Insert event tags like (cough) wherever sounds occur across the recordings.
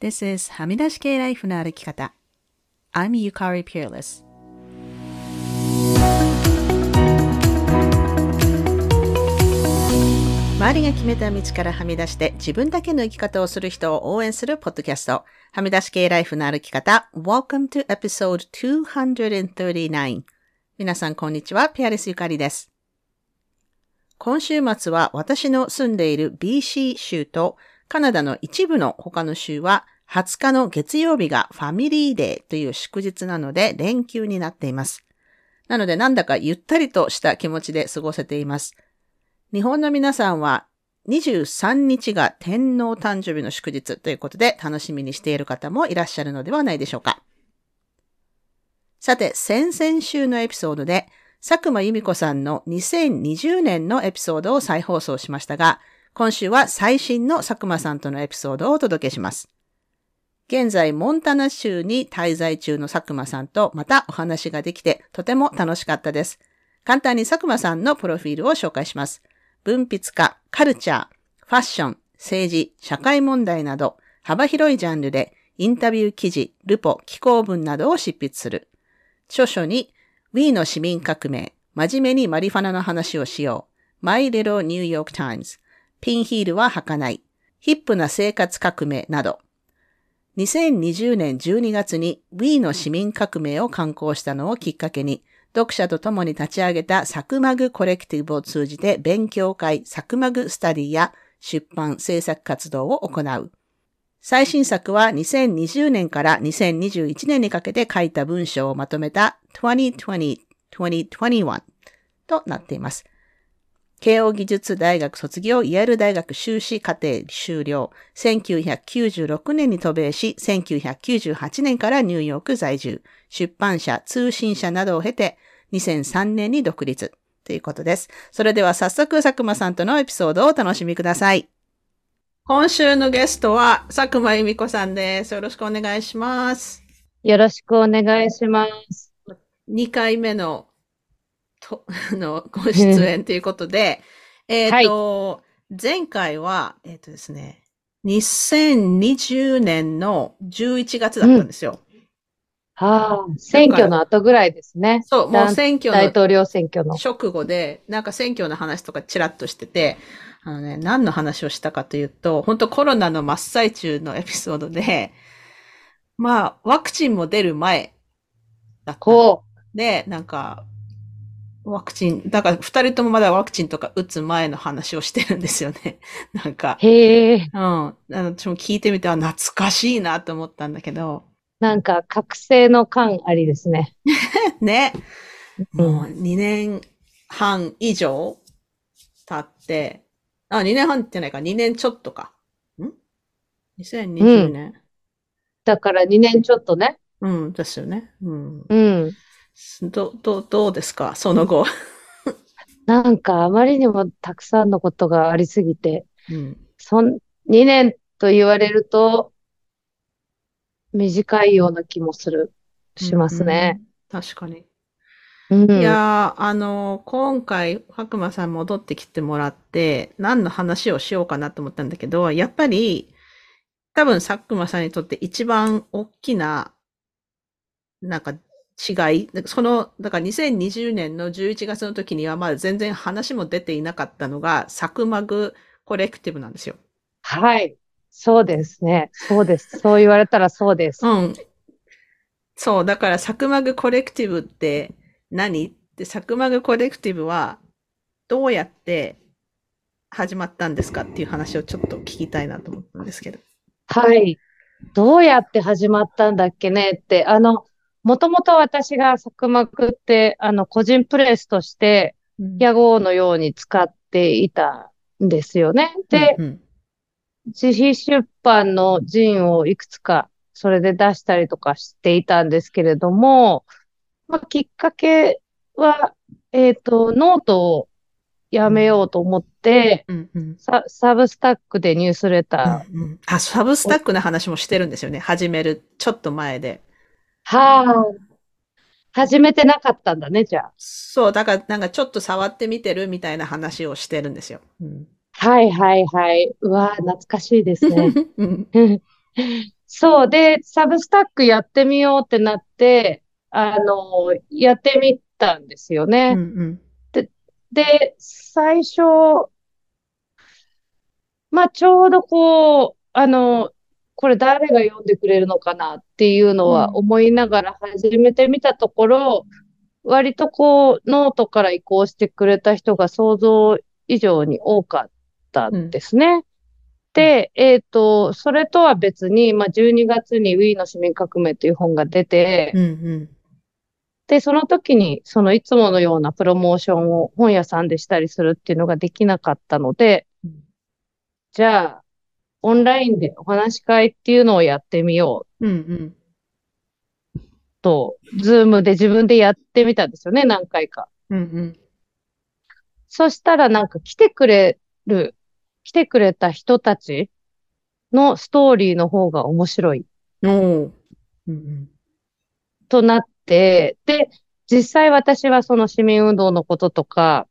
This is はみ出し系ライフの歩き方。I'm Yukari Peerless. 周りが決めた道からはみ出して自分だけの生き方をする人を応援するポッドキャスト。はみ出し系ライフの歩き方。Welcome to episode 239. 皆さんこんにちは。ピアレスゆかりです。今週末は私の住んでいる BC 州とカナダの一部の他の州は20日の月曜日がファミリーデーという祝日なので連休になっています。なのでなんだかゆったりとした気持ちで過ごせています。日本の皆さんは23日が天皇誕生日の祝日ということで楽しみにしている方もいらっしゃるのではないでしょうか。さて、先々週のエピソードで佐久間由美子さんの2020年のエピソードを再放送しましたが、今週は最新の佐久間さんとのエピソードをお届けします。現在、モンタナ州に滞在中の佐久間さんとまたお話ができてとても楽しかったです。簡単に佐久間さんのプロフィールを紹介します。文筆家、カルチャー、ファッション、政治、社会問題など幅広いジャンルでインタビュー記事、ルポ、寄稿文などを執筆する。著書に We の市民革命、真面目にマリファナの話をしよう。My Little New York Times、ピンヒールは履かない。ヒップな生活革命など。2020年12月に We の市民革命を刊行したのをきっかけに、読者と共に立ち上げたサクマグコレクティブを通じて勉強会サクマグスタディや出版制作活動を行う。最新作は2020年から2021年にかけて書いた文章をまとめた2020-2021となっています。慶応義塾大学卒業、イェール大学修士課程修了。1996年に渡米し、1998年からニューヨーク在住。出版社、通信社などを経て、2003年に独立。ということです。それでは早速、佐久間さんとのエピソードをお楽しみください。今週のゲストは、佐久間由美子さんです。よろしくお願いします。よろしくお願いします。2回目のと、の、ご出演ということで、えっと、はい、前回は、えっ、ー、とですね、2020年の11月だったんですよ。うん、はあ、選挙の後ぐらいですね。そう、もう選挙の。大統領選挙の。直後で、なんか選挙の話とかチラッとしてて、あのね、何の話をしたかというと、本当コロナの真っ最中のエピソードで、まあ、ワクチンも出る前だった。で、なんか、ワクチン、だから二人ともまだワクチンとか打つ前の話をしてるんですよね。(laughs) なんか。へえ。うん。あの私も聞いてみては懐かしいなと思ったんだけど。なんか覚醒の感ありですね。(laughs) ね。もう2年半以上経って、あ、2年半ってないか、2年ちょっとか。ん ?2020 年、うん、だから2年ちょっとね。うん、ですよね。うん。うん。ど、ど、どうですか？その後。(laughs) なんかあまりにもたくさんのことがありすぎて、うん、そん、2年と言われると、短いような気もする、しますね。うん、確かに。うん、いやあの、今回、白馬さん戻ってきてもらって、何の話をしようかなと思ったんだけど、やっぱり、多分佐久間さんにとって一番大きな、なんか違い、その、だから2020年の11月の時にはまだ全然話も出ていなかったのが、サクマグコレクティブなんですよ。はい。そうですね。そうです。そう言われたらそうです。うん。そう。だからサクマグコレクティブって何？って、サクマグコレクティブはどうやって始まったんですかっていう話をちょっと聞きたいなと思ったんですけど。はい。どうやって始まったんだっけねって、あの、もともと私が作幕って、あの、個人プレスとして、屋号のように使っていたんですよね。で、うんうん、自費出版の陣をいくつか、それで出したりとかしていたんですけれども、まあ、きっかけは、えっ、ー、と、ノートをやめようと思って、うんうん、サ Substack でニュースレター、うんうん、あ、サブスタックの話もしてるんですよね。始めるちょっと前で。はあ。始めてなかったんだね、じゃあ。そう、だからなんかちょっと触ってみてるみたいな話をしてるんですよ。うん、はいはいはい。うわ懐かしいですね。(laughs) そう。で、 Substack やってみようってなって、あの、やってみたんですよね。うんうん。で、最初、まあ、ちょうどこう、あの、これ誰が読んでくれるのかなっていうのはうん思いながら始めてみたところ、割とこう、ノートから移行してくれた人が想像以上に多かったんですね。で、えっと、それとは別に、まあ、12月に Wii の市民革命という本が出て、うんうん。で、その時に、そのいつものようなプロモーションを本屋さんでしたりするっていうのができなかったのでうん、じゃあ、オンラインでお話し会っていうのをやってみようんうん。うと、 Zoom で自分でやってみたんですよね、何回か。うんそしたらなんか来てくれる、来てくれた人たちのストーリーの方が面白いうん。おーうんうん。となって、で、実際私はその市民運動のこととか、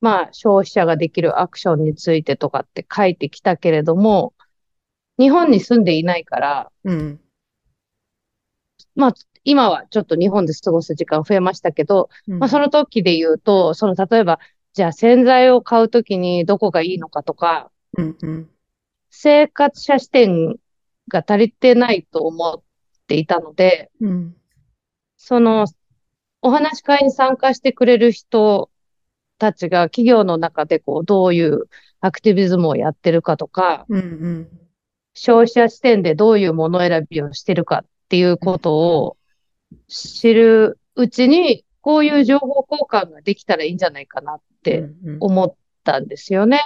まあ消費者ができるアクションについてとかって書いてきたけれども、日本に住んでいないから、うん。まあ今はちょっと日本で過ごす時間増えましたけど、うんまあその時で言うと、その例えば、じゃあ洗剤を買うときにどこがいいのかとか、うんうん。生活者視点が足りてないと思っていたので、うん。その、お話し会に参加してくれる人たちが企業の中でこう、どういうアクティビズムをやってるかとか、うんうん。消費者視点でどういうもの選びをしてるかっていうことを知るうちに、こういう情報交換ができたらいいんじゃないかなってうん思ったんですよね。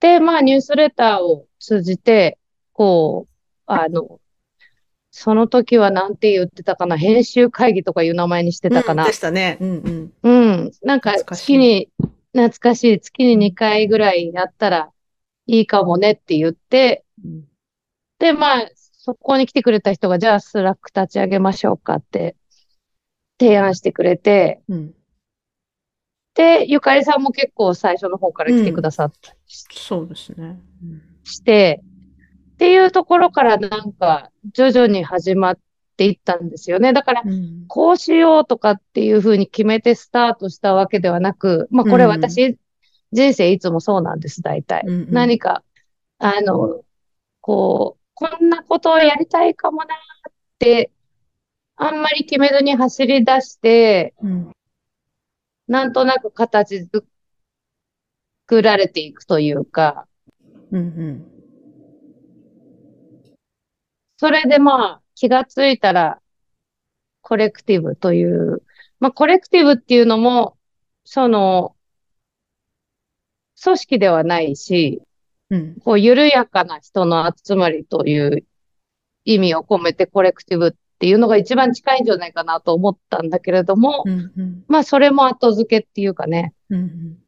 で、まあ、ニュースレターを通じて、こう、あの、その時はなんて言ってたかな、編集会議とかいう名前にしてたかなうんで。したね。うんうん。うん。なんか月に、懐かしい、月に2回ぐらいやったらいいかもねって言って、うんで、まあ、そこに来てくれた人が、じゃあ Slack 立ち上げましょうかって提案してくれて、うん。で、ゆかりさんも結構最初の方から来てくださったりしそうですね。して、っていうところからなんか徐々に始まっていったんですよね。だから、うん。こうしようとかっていうふうに決めてスタートしたわけではなく、まあこれうん私、人生いつもそうなんです、大体。うんうん何か、あの、こう、こんなことをやりたいかもなって、あんまり決めずに走り出して、うん。なんとなく形作られていくというか、うんうん。それでまあ気がついたら、コレクティブという、まあコレクティブっていうのも、その、組織ではないし、うん。こう緩やかな人の集まりという意味を込めてコレクティブっていうのが一番近いんじゃないかなと思ったんだけれども、うんうん。まあそれも後付けっていうかね。うん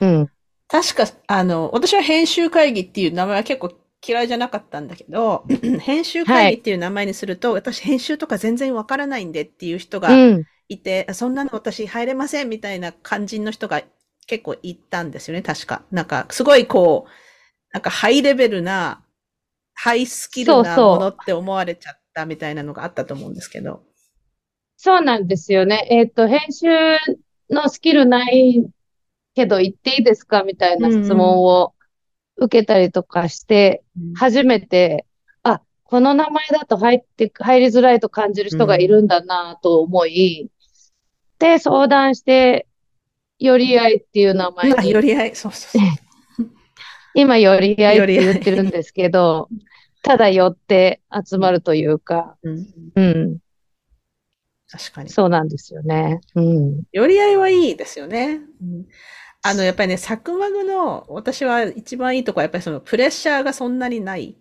うん。うん。確か、あの、私は編集会議っていう名前は結構嫌いじゃなかったんだけど、編集会議っていう名前にすると、私編集とか全然わからないんでっていう人がうん。いて、そんなの私入れませんみたいな感じの人が結構いたんですよね、確か。なんか、すごいこう、なんかハイレベルな、ハイスキルなものって思われちゃったみたいなのがあったと思うんですけど。そうなんですよね。えっと、編集のスキルないけど言っていいですかみたいな質問を受けたりとかして、初めて、あ、この名前だと入って、入りづらいと感じる人がいるんだなと思い、で、相談して、より合いっていう名前あ、により合い、そうそうそう。(laughs) 今、より合いって言ってるんですけど、ただ寄って集まるというか、うん、うん、確かに。そうなんですよね。うん。寄り合いはいいですよね。うんあの、やっぱりね、サクマグの、私は一番いいとこは、やっぱりそのプレッシャーがそんなにない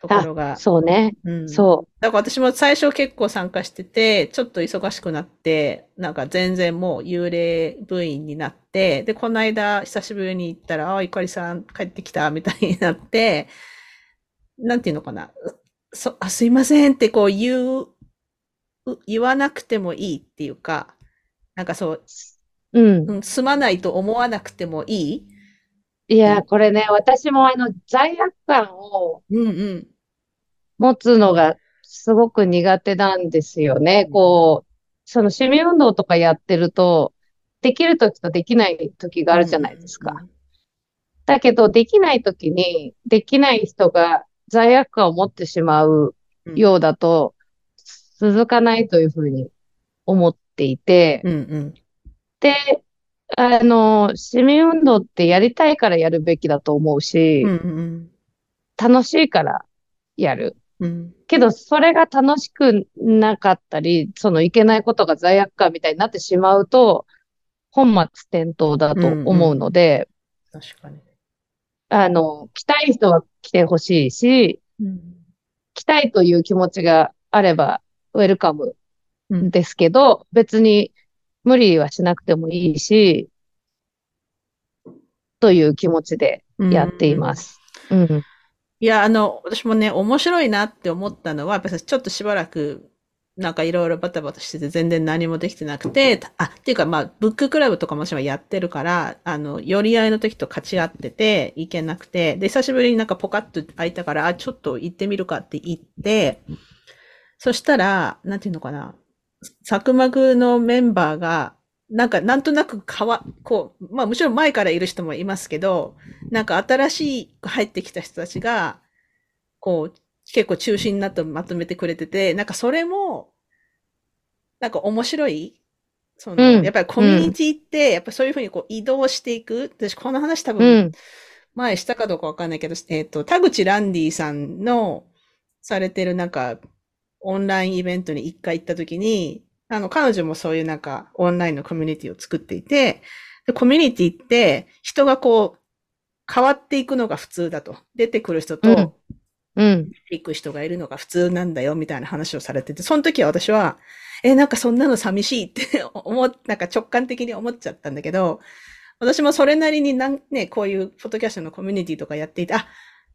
ところが。そうね。うん。そだから私も最初結構参加してて、ちょっと忙しくなって、なんか全然もう幽霊部員になって、で、この間久しぶりに行ったら、ああ、ゆかりさん帰ってきたみたいになって、(laughs) なんていうのかな。そ、あ、すいませんってこう言う、う言わなくてもいいっていうか、なんかそう、う。うん。うん、すまないと思わなくてもいい？いや、これね、私もあの、罪悪感をうんうん。持つのがすごく苦手なんですよね。こう、その趣味運動とかやってると、できる時とできない時があるじゃないですか。だけど、できない時に、できない人が罪悪感を持ってしまうようだと、続かないというふうに思っていて、うんうん、で、あの、市民運動ってやりたいからやるべきだと思うし、うんうん楽しいからやる。うんけど、それが楽しくなかったり、そのいけないことが罪悪感みたいになってしまうと、本末転倒だと思うので、確かに。あの、来たい人は来てほしいし、うん来たいという気持ちがあれば、ウェルカムうんですけど、別に無理はしなくてもいいし、という気持ちでやっています。うん。いや、あの、私もね、面白いなって思ったのは、やっぱりちょっとしばらく、なんかいろいろバタバタしてて全然何もできてなくて、あ、っていうかまあ、ブッククラブとかも私はやってるから、あの、寄り合いの時と勝ち合ってて、行けなくて、で、久しぶりになんかポカッと開いたから、あ、ちょっと行ってみるかって言って、そしたら、なんていうのかな、サクマグのメンバーが、なんか、なんとなく変わ、こう、まあもちろん前からいる人もいますけど、なんか新しい入ってきた人たちが、こう、結構中心になってまとめてくれてて、なんかそれも、なんか面白い。その、うんやっぱりコミュニティって、やっぱそういうふうにこう移動していく。私この話多う分、ん。前したかどうかわかんないけど、えっ、と、田口ランディさんのされてるなんか、オンラインイベントに一回行った時に、あの、彼女もそういうなんか、オンラインのコミュニティを作っていて、でコミュニティって、人がこう、変わっていくのが普通だと。出てくる人と、うんうん。行く人がいるのが普通なんだよ、みたいな話をされてて、その時は私は、え、なんかそんなの寂しいって (laughs) 思っ、なんか直感的に思っちゃったんだけど、私もそれなりになん、ね、こういうフォトキャストのコミュニティとかやっていて、あ、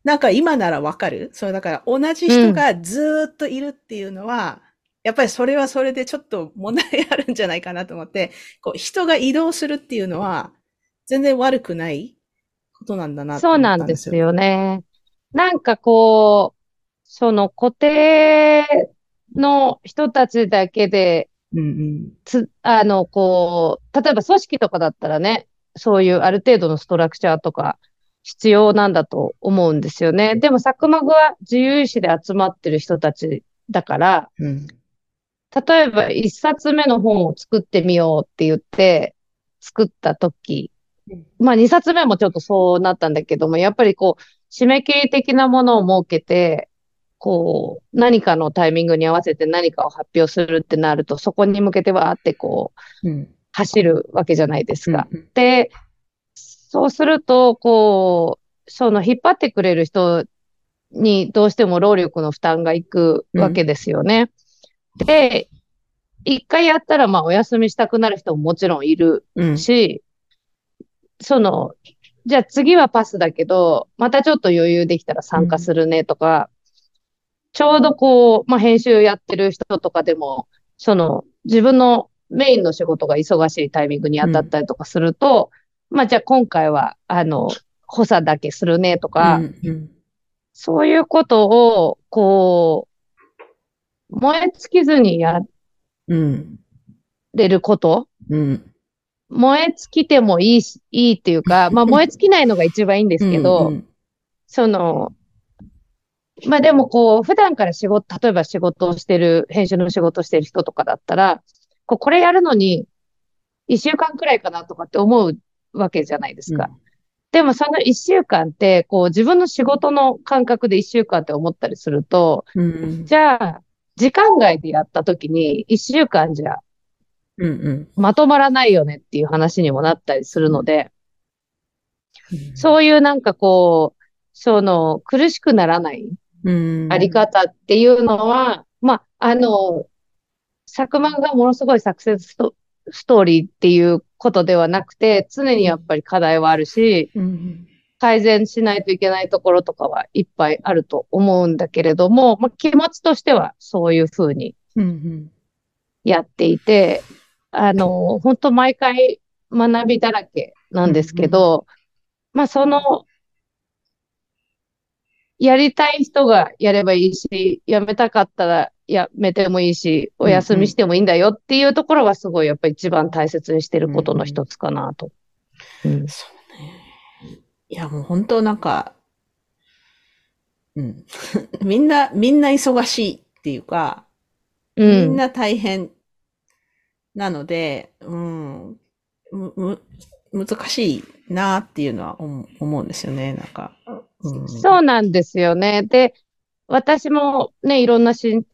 なんか今ならわかる？そう、だから同じ人がずーっといるっていうのは、やっぱりそれはそれでちょっと問題あるんじゃないかなと思って、こう人が移動するっていうのは、全然悪くないことなんだなとそう思っなんですたんですよ。よね。なんかこう、その固定の人たちだけで、うんうん。つ、あの、こう、例えば組織とかだったらね、そういうある程度のストラクチャーとか必要なんだと思うんですよね。でも、サクマグは自由意志で集まってる人たちだから、うん。例えば一冊目の本を作ってみようって言って作った時うん、まあ二冊目もちょっとそうなったんだけども、やっぱりこう、締め切り的なものを設けて、こう、何かのタイミングに合わせて何かを発表するってなると、そこに向けてわーってこう、うん。走るわけじゃないですか。うんで、そうすると、こう、その引っ張ってくれる人にどうしても労力の負担がいくわけですよね。で、一回やったらまあお休みしたくなる人ももちろんいるうん。し、その、じゃあ次はパスだけど、またちょっと余裕できたら参加するねとか、ちょうどこう、まあ編集やってる人とかでも、その自分のメインの仕事が忙しいタイミングに当たったりとかすると、まあじゃあ今回は、あの、補佐だけするねとか、うんうんそういうことを、こう、燃え尽きずにやうん。れること？うん。燃え尽きてもいいし、いいっていうか、(laughs) まあ燃え尽きないのが一番いいんですけど、うんその、まあでもこう、普段から仕事、例えば仕事をしてる、編集の仕事をしてる人とかだったら、こう、これやるのに、一週間くらいかなとかって思うわけじゃないですか。でもその一週間って、こう、自分の仕事の感覚で一週間って思ったりすると、うん。じゃあ、時間外でやった時に、一週間じゃうんうん。まとまらないよねっていう話にもなったりするので、そういうなんかこう、その苦しくならないうん。あり方っていうのは、まあ、あの、作漫がものすごいサクセスストーリーっていうことではなくて、常にやっぱり課題はあるし、うん。改善しないといけないところとかはいっぱいあると思うんだけれども、まあ、気持ちとしてはそういうふうにうん。やっていて、あの、本当毎回学びだらけなんですけど、まあその、やりたい人がやればいいし、やめたかったらやめてもいいし、お休みしてもいいんだよっていうところはすごいやっぱり一番大切にしてることの一つかなと。うん、そうね。いや、もう本当なんか、うん。(laughs) みんな、みんな忙しいっていうか、うん、みんな大変なので、うん、む、む、難しいなっていうのは思うんですよね、なんか。うん、そうなんですよね。で、私もね、いろんなし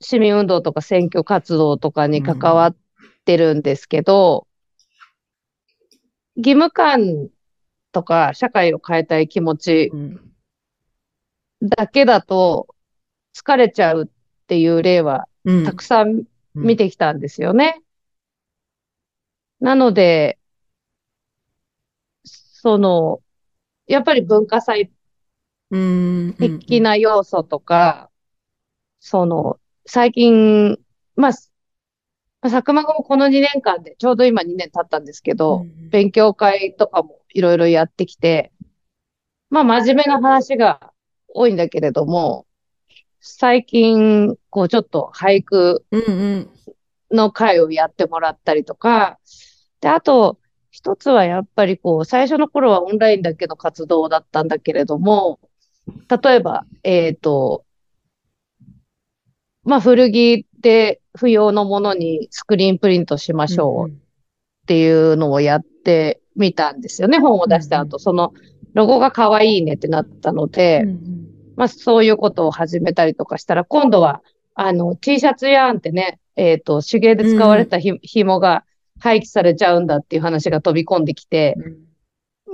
市民運動とか選挙活動とかに関わってるんですけど、うん、義務感とか社会を変えたい気持ちだけだと疲れちゃうっていう例はたくさん見てきたんですよね。なので、その、やっぱり文化祭的な要素とか、その、最近、まあ、佐久間もこの2年間で、ちょうど今2年経ったんですけど、勉強会とかもいろいろやってきて、まあ真面目な話が多いんだけれども、最近、こうちょっと俳句の会をやってもらったりとか、で、あと、一つはやっぱりこう、最初の頃はオンラインだけの活動だったんだけれども、例えば、えっ、ー、と、まあ、古着で不要のものにスクリーンプリントしましょうっていうのをやってみたんですよね。本を出した後、そのロゴが可愛いねってなったので、まあ、そういうことを始めたりとかしたら、今度は、あの、T シャツやんってね、えっ、ー、と、手芸で使われたひ、紐が廃棄されちゃうんだっていう話が飛び込んできて、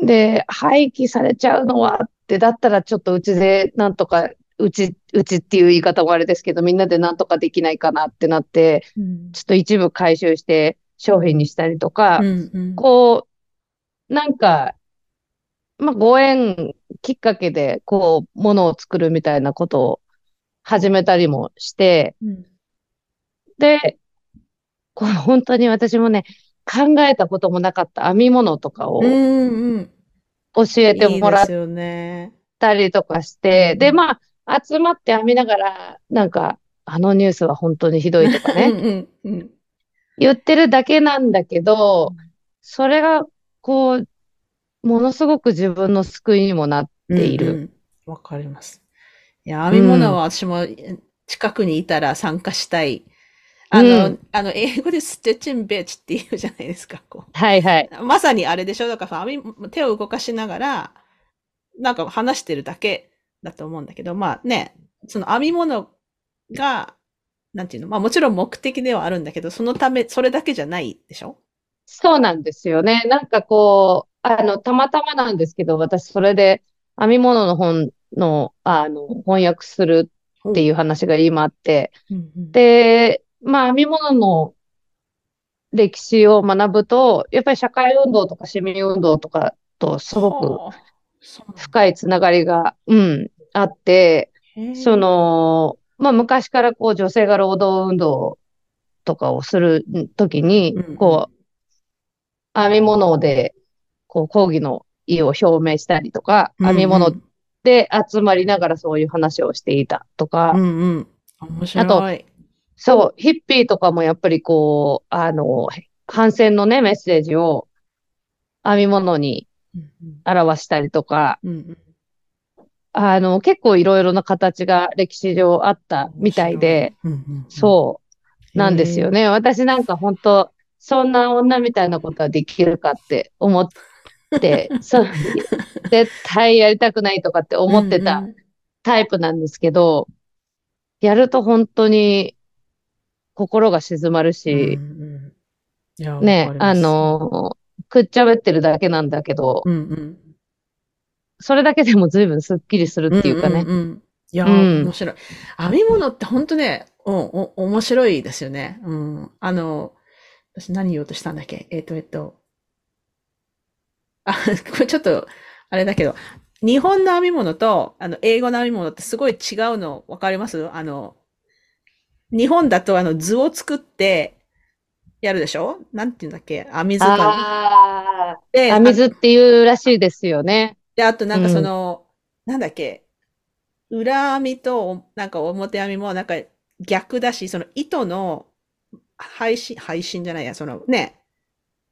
で、廃棄されちゃうのはって、だったらちょっとうちでなんとかうち、うちっていう言い方もあれですけど、みんなでなんとかできないかなってなって、うん、ちょっと一部回収して商品にしたりとか、うんうん、こう、なんか、まあ、ご縁きっかけで、こう、ものを作るみたいなことを始めたりもして、うん、で、こう本当に私もね、考えたこともなかった編み物とかを教えてもらったりとかして、で、まあ、集まって編みながら、なんか、あのニュースは本当にひどいとかね、うんうん、言ってるだけなんだけど、それが、こう、ものすごく自分の救いにもなっている。わ、うんうん、かります。いや、編み物は私も近くにいたら参加したい。あの、うん、あの、英語でステッチンベッチって言うじゃないですか、こう。はいはい。まさにあれでしょ？だから、手を動かしながら、なんか話してるだけだと思うんだけど、まあね、その編み物が、なんていうの、まあもちろん目的ではあるんだけど、そのため、それだけじゃないでしょ？そうなんですよね。なんかこう、あの、たまたまなんですけど、私それで編み物の本の、あの、翻訳するっていう話が今あって、うんうん、で、まあ編み物の歴史を学ぶと、やっぱり社会運動とか市民運動とかとすごく深いつながりが、うん、あって、その、まあ昔からこう女性が労働運動とかをするときに、こう、編み物で、こう抗議の意を表明したりとか、編み物で集まりながらそういう話をしていたとか、うんうん、あと、そう、ヒッピーとかもやっぱりこう、あの、反戦のね、メッセージを編み物に表したりとか、うんうん、あの、結構いろいろな形が歴史上あったみたいで、うんうんうん、そう。なんですよね。私なんか本当そんな女みたいなことはできるかって思って、(laughs) そう、絶対やりたくないとかって思ってたタイプなんですけど、うんうん、やると本当に心が静まるし、うんうん、ね、あの、くっちゃべってるだけなんだけど、うんうん、それだけでも随分スッキリするっていうかね。うんうんうん、いや、うん、面白い。編み物って本当ね、お、お、面白いですよね。うん。あの、私何言おうとしたんだっけ？えっ、ー、と、えっ、と。あ、(laughs) これちょっと、あれだけど、日本の編み物と、あの、英語の編み物ってすごい違うの分かります？あの、日本だとあの図を作って、やるでしょ？なんて言うんだっけ？編み図か。で、編み図っていうらしいですよね。で、あとなんかその、うん、なんだっけ？裏編みと、なんか表編みもなんか逆だし、その糸の配信、配信じゃないや、そのね、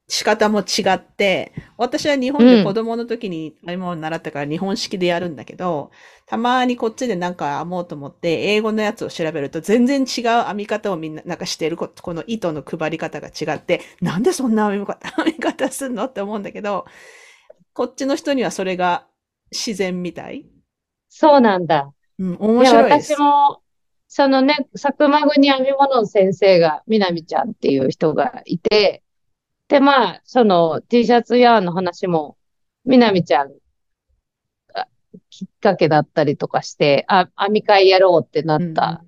仕方も違って、私は日本で子供の時に編み物習ったから日本式でやるんだけど、たまにこっちでなんか編もうと思って、英語のやつを調べると全然違う編み方をみんななんかしてるこ、この糸の配り方が違って、なんでそんな編み方、編み方すんのって思うんだけど、こっちの人にはそれが自然みたい？そうなんだ。うん、面白いです。私も、そのね、佐久間組編み物の先生が、みなみちゃんっていう人がいて、で、まあ、その T シャツヤーンの話も、みなみちゃんがきっかけだったりとかして、あ、編み会やろうってなった、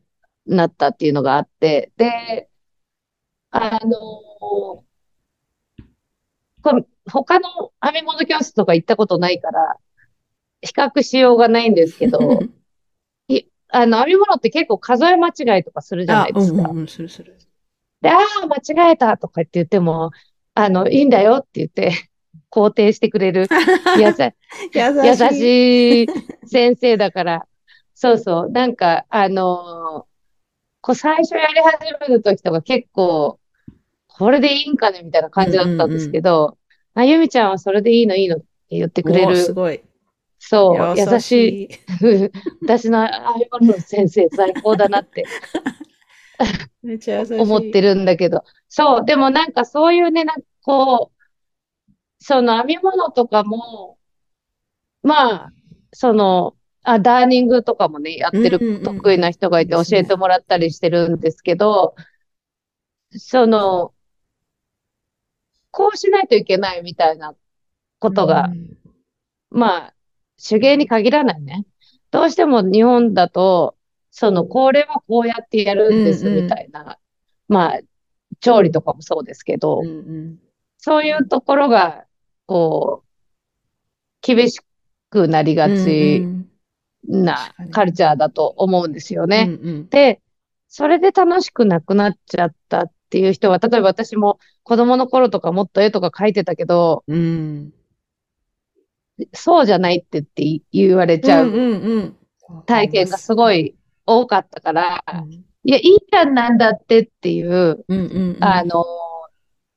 なったっていうのがあって、で、あのこれ他の編み物教室とか行ったことないから、比較しようがないんですけど、(laughs) いあの、編み物って結構数え間違いとかするじゃなあ、いですか。うんうんうん、するする。で、ああ、間違えたとかって言っても、あの、いいんだよって言って、(laughs) 肯定してくれる、優 (laughs) 優しい。しい先生だから、そうそう、なんか、あのーこう最初やり始める時とか結構、これでいいんかねみたいな感じだったんですけど、あゆみちゃんはそれでいいのいいのって言ってくれおーする、ごい。そう、優しい、い。(laughs) 私のああいうの先生最高だなって (laughs) めっちゃ優しい。思ってるんだけど、そう、でもなんかそういうね、なんかこう、その編み物とかも、まあ、その、あ、ダーニングとかもね、やってる得意な人がいて教えてもらったりしてるんですけど、その、こうしないといけないみたいなことが、うんまあ、手芸に限らないね。どうしても日本だと、その、これはこうやってやるんですうんうん。みたいな、まあ、調理とかもそうですけど、うんうん。そういうところが、こう、厳しくなりがちうんなカルチャーだと思うんですようんね。うん。で、それで楽しくなくなっちゃったっていう人は、例えば私も子供の頃とかもっと絵とか描いてたけど、うん。そうじゃないってって言われちゃうんううん。う。ん体験がすごい多かったから、うん。いや、いいじゃんなんだってっていう、うんうんあの、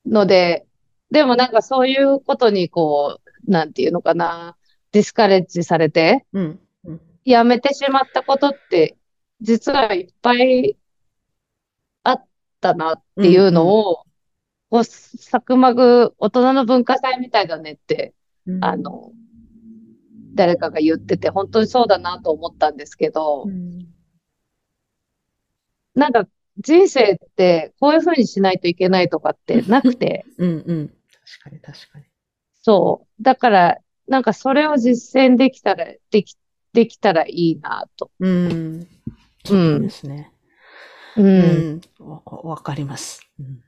ので、でもなんかそういうことにこう、なんていうのかな、ディスカレッジされて、うんうん。やめてしまったことって、実はいっぱいあったなっていうのを、こう、サクマグ、大人の文化祭みたいだねって、うん。あの、誰かが言ってて、本当にそうだなと思ったんですけどう、んなんか人生ってこういうふうにしないといけないとかって (laughs) なくて、うんうん。確かに確かに。そう。だから、なんかそれを実践できたら、でき、できたらいいなと。うん。そうですね。う。うん。んわわかります。うん。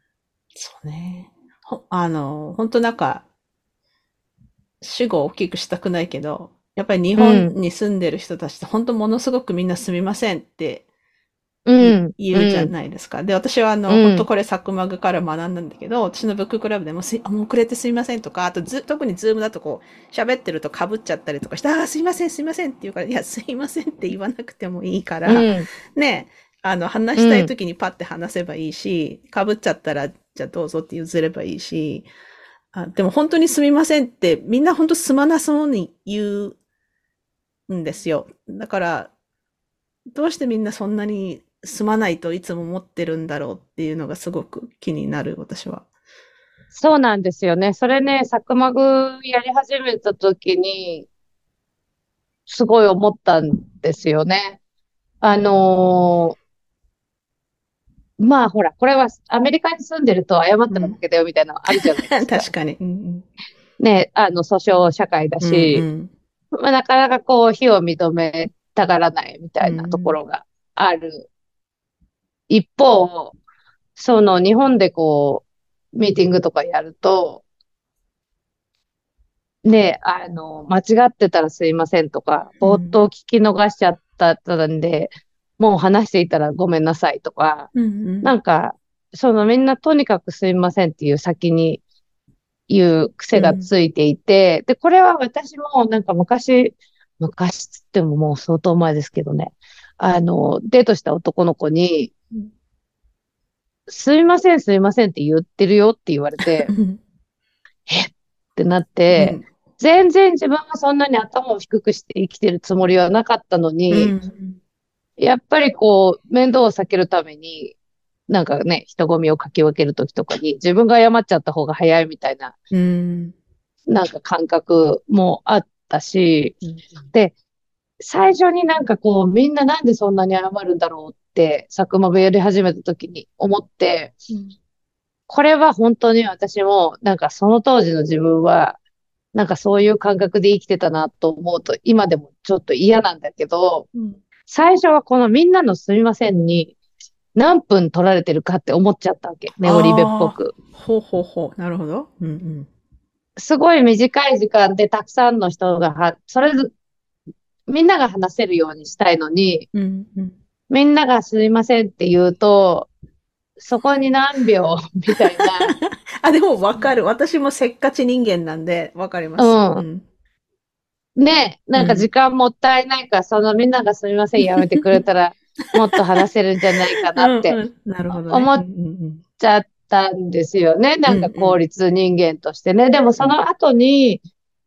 そうね。ほあの本当なんか主語を大きくしたくないけどやっぱり日本に住んでる人たちって本当ものすごくみんなすみませんってうん。言うじゃないですか。で、私はあの、うん本当これサクマグから学んだんだけど、私のブッククラブでもすい、あ、もう遅れてすいませんとか、あとず、特にズームだとこう、喋ってると被っちゃったりとかして、あー、すいません、すいませんって言うから、いや、すいませんって言わなくてもいいから、うん。ね、あの、話したい時にパッて話せばいいし、被っちゃったら、じゃあどうぞって譲ればいいし、あでも本当にすみませんって、みんな本当すまなそうに言うんですよ。だから、どうしてみんなそんなにすまないといつも思ってるんだろうっていうのがすごく気になる、私は。そうなんですよね。それね、サクマグやり始めた時に、すごい思ったんですよね。あのーまあほら、これはアメリカに住んでると謝ったら負けだよみたいなのあるじゃないですか。(laughs) 確かに。うんね、あの、訴訟社会だうんし、うんまあ、なかなかこう、非を認めたがらないみたいなところがある。一方、その日本でこう、ミーティングとかやると、ね、あの、間違ってたらすいませんとか、うん冒頭聞き逃しちゃったんで、もう話していたらごめんなさいとか、うんうんなんか、そのみんなとにかくすいませんっていう先に言う癖がついていて、で、これは私もなんか昔、昔つってももう相当前ですけどね。あの、デートした男の子に、すいません、すいませんって言ってるよって言われて、(laughs) え？ってなって、うん、全然自分はそんなに頭を低くして生きてるつもりはなかったのに、うん、やっぱりこう、面倒を避けるために、なんかね、人混みをかき分けるときとかに、自分が謝っちゃった方が早いみたいな、うん、なんか感覚もあったし、で、最初になんかこう、みんななんでそんなに謝るんだろうって、佐久間部やり始めた時に思って、うん、これは本当に私も、なんかその当時の自分は、なんかそういう感覚で生きてたなと思うと、今でもちょっと嫌なんだけど、うん、最初はこのみんなのすみませんに、何分取られてるかって思っちゃったわけ。ネオリベっぽく。ほうほうほう。なるほど。うんうん。すごい短い時間でたくさんの人がは、それみんなが話せるようにしたいのに、うんうん、みんながすいませんって言うと、そこに何秒みたいな。(laughs) あ、でもわかる。私もせっかち人間なんでわかります。うん。ねなんか時間もったいないから、うん、そのみんながすみません、やめてくれたら、(laughs) もっと話せるんじゃないかなって、思っちゃったんですよね。なんか効率人間としてね。でもその後に、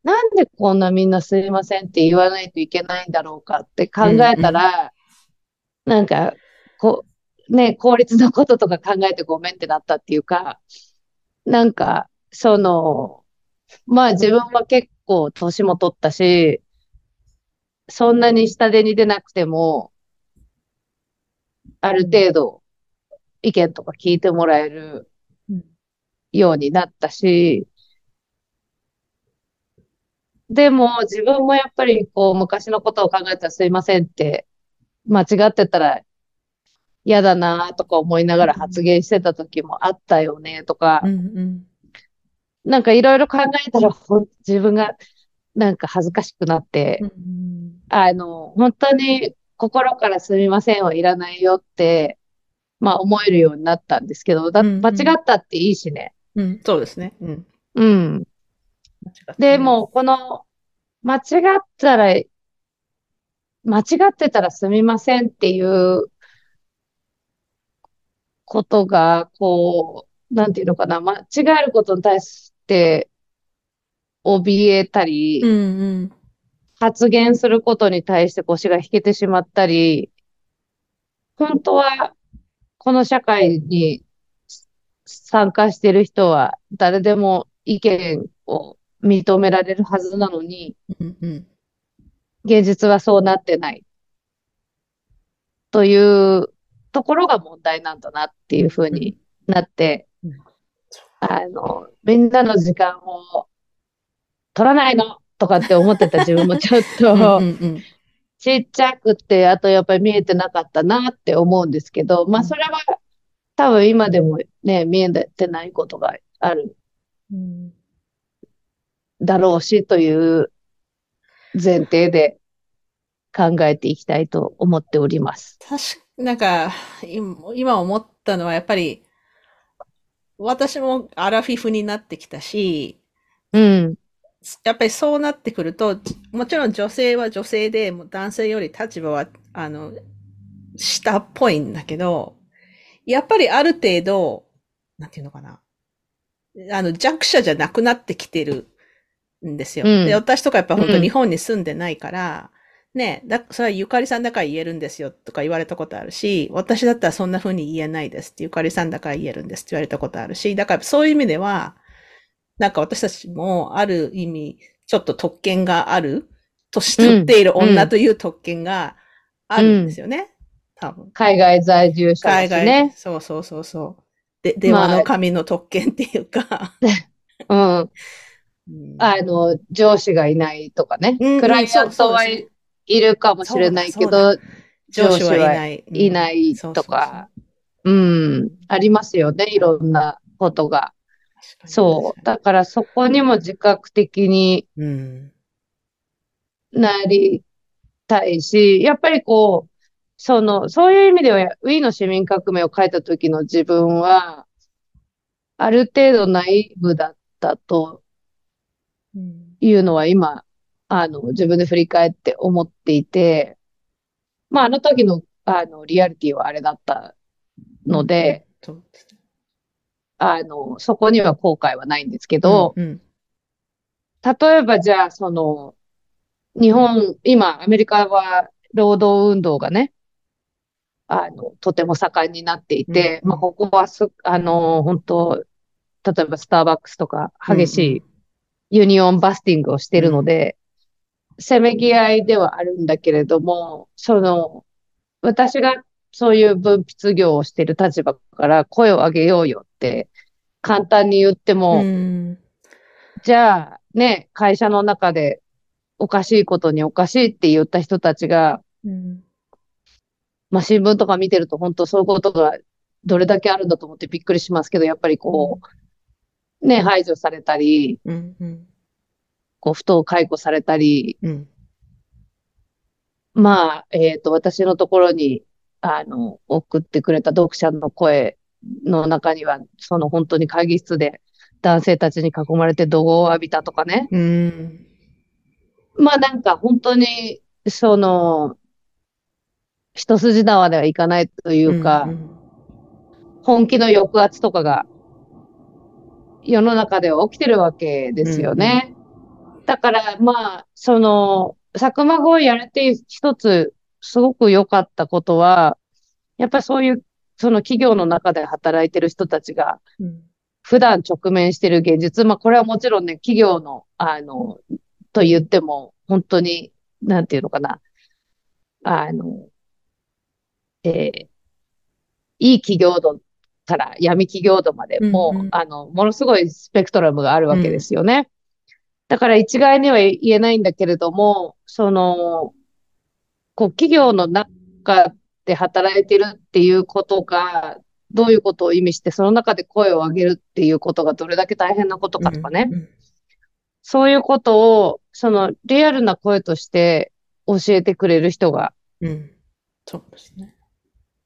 なんでこんなみんなすいませんって言わないといけないんだろうかって考えたら、うんうん、なんか、こう、ね、効率のこととか考えてごめんってなったっていうか、なんか、その、まあ自分は結構年も取ったし、そんなに下手に出なくても、ある程度意見とか聞いてもらえるようになったし、でも、自分もやっぱり、こう、昔のことを考えたらすいませんって、間違ってたら嫌だなとか思いながら発言してた時もあったよねとか、うんうん、なんかいろいろ考えたら自分がなんか恥ずかしくなって、うんうん、あの、本当に心からすみませんはいらないよって、まあ思えるようになったんですけど、だ間違ったっていいしね。うん、そうですね。うん。うん。で、もこの、間違ったら、間違ってたらすみませんっていうことが、こう、なんていうのかな、間違えることに対して、怯えたり、うんうん、発言することに対して腰が引けてしまったり、本当は、この社会に参加している人は誰でも意見を認められるはずなのに、うんうん、現実はそうなってない。というところが問題なんだなっていうふうになって、うん、あの、みんなの時間を取らないのとかって思ってた自分もちょっと (laughs) ちっちゃくて、あとやっぱり見えてなかったなって思うんですけど、まあそれは多分今でもね、見えてないことがある。うんだろうしという前提で考えていきたいと思っております。確か、なんか、今思ったのはやっぱり、私もアラフィフになってきたし、うん。やっぱりそうなってくると、もちろん女性は女性で、男性より立場は、あの、下っぽいんだけど、やっぱりある程度、なんていうのかな。あの、弱者じゃなくなってきてるんですよ。うん、で、私とかやっぱ本当日本に住んでないから、うん、ね、だ、それはゆかりさんだから言えるんですよとか言われたことあるし、私だったらそんな風に言えないですってゆかりさんだから言えるんですって言われたことあるし、だからそういう意味では、なんか私たちもある意味、ちょっと特権がある、年取っている女という特権があるんですよね。多分。海外在住者ですね。海外、そうそうそうそう。で、電話の紙の特権っていうか、まあ、うん。あの、上司がいないとかね。クライアントはいるかもしれないけど、上司はいない。いない。とか、うん、ありますよね、いろんなことが。そう。だからそこにも自覚的になりたいし、やっぱりこう、その、そういう意味では、ウィーの市民革命を書いた時の自分は、ある程度ナイーブだったというのは今あの、自分で振り返って思っていて、まあ、あの時の、あの、リアリティはあれだったので。あの、そこには後悔はないんですけど、うんうん。例えばじゃあ、その、日本、今、アメリカは労働運動がね、あの、とても盛んになっていて、うん。まあ、ここはす、あの、本当例えばスターバックスとか激しい union busting をしているので、せめぎ合いではあるんだけれども、その、私がそういう分泌業をしている立場から声を上げようよって簡単に言っても、うん。じゃあね、会社の中でおかしいことにおかしいって言った人たちが、うん。まあ新聞とか見てると本当そういうことがどれだけあるんだと思ってびっくりしますけど、やっぱりこう、ね、排除されたり、うんうん。こう、不当解雇されたり、うん。まあ、えっと、私のところに、あの、送ってくれた読者の声の中には、その本当に会議室で男性たちに囲まれて怒号を浴びたとかね。うん。まあなんか本当に、その、一筋縄ではいかないというか、うん。本気の抑圧とかが世の中では起きてるわけですよね。だからまあ、その、佐久間語をやれて一つすごく良かったことは、やっぱりそういう、その企業の中で働いてる人たちがうん。普段直面してる現実、まあこれはもちろんね、企業の、あの、と言っても、本当に、なんていうのかな、あの、えーいい企業度から闇企業度までもう、うんうんあの、ものすごいスペクトラムがあるわけですよね。だから一概には言えないんだけれども、その、こう、企業の中で働いてるっていうことが、どういうことを意味して、その中で声を上げるっていうことがどれだけ大変なことかとかね。うんそういうことを、そのリアルな声として教えてくれる人が、うんそうですね。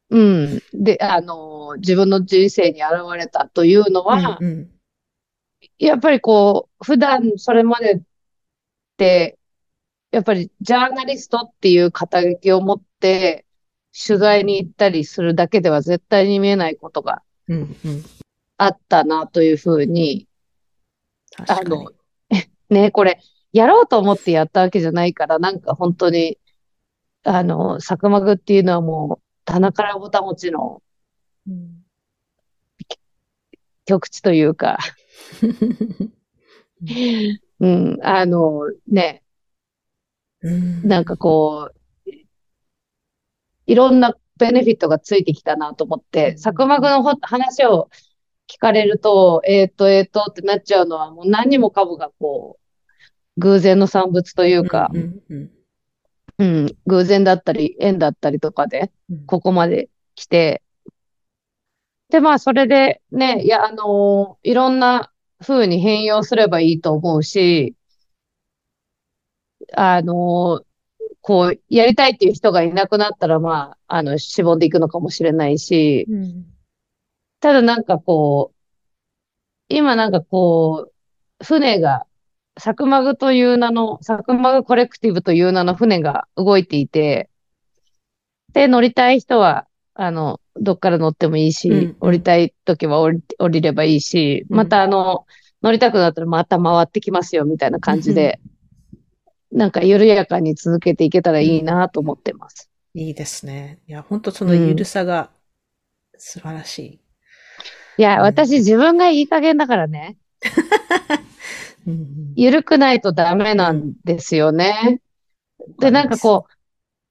うん。で、あの、自分の人生に現れたというのは、うんうん。やっぱりこう、普段それまでって、やっぱりジャーナリストっていう肩書きを持って取材に行ったりするだけでは絶対に見えないことがあったなというふうに、あの、(laughs) ね、これ、やろうと思ってやったわけじゃないから、なんか本当に、あの、佐久間具っていうのはもう、棚からぼたもちのうん。極地というか、うん、あの、ね、うん。なんかこう、いろんなベネフィットがついてきたなと思って、佐久間具のほ話を聞かれると、えっと、えっとってなっちゃうのは、もう何もかもがこう、偶然の産物というか、うんうんうん、偶然だったり、縁だったりとかで、うん。ここまで来て、で、まあ、それでね、いや、あのーいろんな風に変容すればいいと思うし、あのーこう、やりたいっていう人がいなくなったら、まあ、あの、しぼんでいくのかもしれないし、うん。ただなんかこう、今なんかこう、船が、サクマグという名の、サクマグコレクティブという名の船が動いていて、で、乗りたい人は、あの、どっから乗ってもいいし、うんうん降りたい時は降り、降りればいいし、うんまたあの、乗りたくなったらまた回ってきますよ、みたいな感じで、なんか緩やかに続けていけたらいいなと思ってます。いいですね。いや、本当そのゆるさが素晴らしい。いや、うん私自分がいい加減だからね。(laughs) うん緩くないとダメなんですよね。で、なんかこ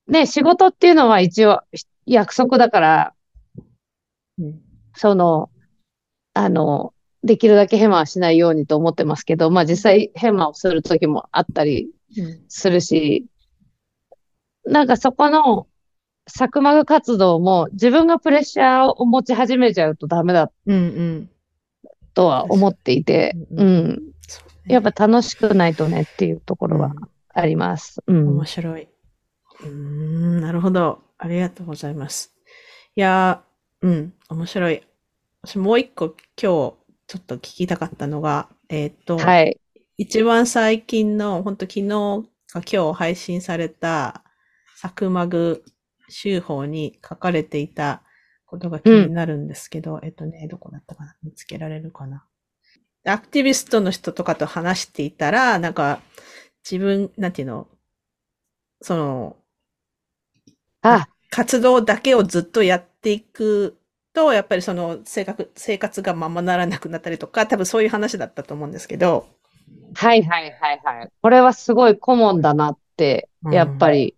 う、ね、仕事っていうのは一応約束だから、うんその、あの、できるだけヘマはしないようにと思ってますけど、まあ実際ヘマをする時もあったりうんするし、なんかそこのサクマグ活動も自分がプレッシャーを持ち始めちゃうとダメだうんうん。とは思っていて、うんうん。やっぱ楽しくないとねっていうところはあります。うん。面白い。うーん、なるほど。ありがとうございます。いやー、うん、面白い。私もう一個今日ちょっと聞きたかったのが、えーっと、はい。一番最近の、本当昨日が今日配信されたサクマグ集法に書かれていたことが気になるんですけど、うん、えっとね、どこだったかな？見つけられるかな？アクティビストの人とかと話していたら、なんか、自分、なんていうの、その、あ、活動だけをずっとやっていくと、やっぱりその生活、生活がままならなくなったりとか、多分そういう話だったと思うんですけど。はいはいはいはい。これはすごい顧問だなって、やっぱり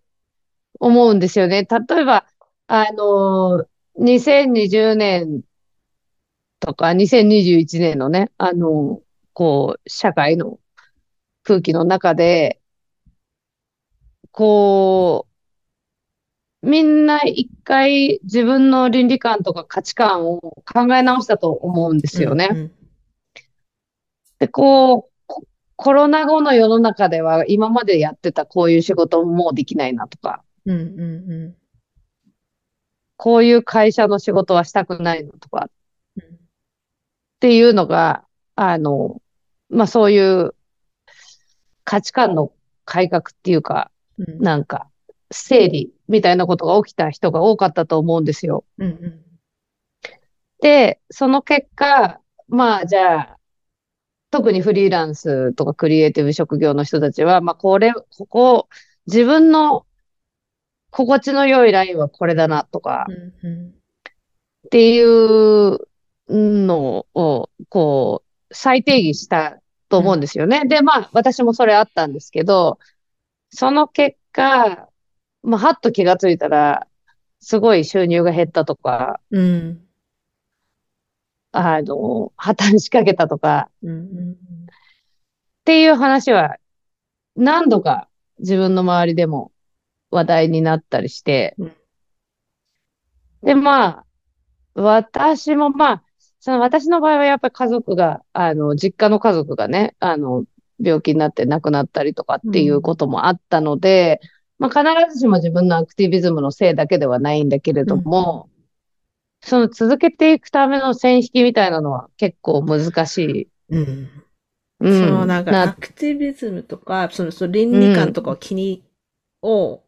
思うんですよね。うん、例えば、あの2020年とか2021年のね、あのこう、社会の空気の中で、こう、みんな一回自分の倫理観とか価値観を考え直したと思うんですよね。うんうん、で、こう、コロナ後の世の中では今までやってたこういう仕事ももうできないなとか、うんうんうん、こういう会社の仕事はしたくないのとか、っていうのが、あの、まあそういう価値観の改革っていうか、うん、なんか、整理みたいなことが起きた人が多かったと思うんですよ。うんうん、で、その結果、まあじゃあ、特にフリーランスとかクリエイティブ職業の人たちは、まあこれ、ここ、自分の心地の良いラインはこれだなとか、うんうん、っていうのを、こう、再定義したと思うんですよね。うん、で、まあ、私もそれあったんですけど、その結果、まあ、はっと気がついたら、すごい収入が減ったとか、うん、あの、破綻しかけたとか、うんうん、っていう話は何度か自分の周りでも話題になったりして、うん、で、まあ、私もまあ、その私の場合はやっぱり家族が、あの、実家の家族がね、あの、病気になって亡くなったりとかっていうこともあったので、うん、まあ必ずしも自分のアクティビズムのせいだけではないんだけれども、うん、その続けていくための線引きみたいなのは結構難しい。うん。うん、そのなんかアクティビズムとか、そのその倫理観とかを気に、を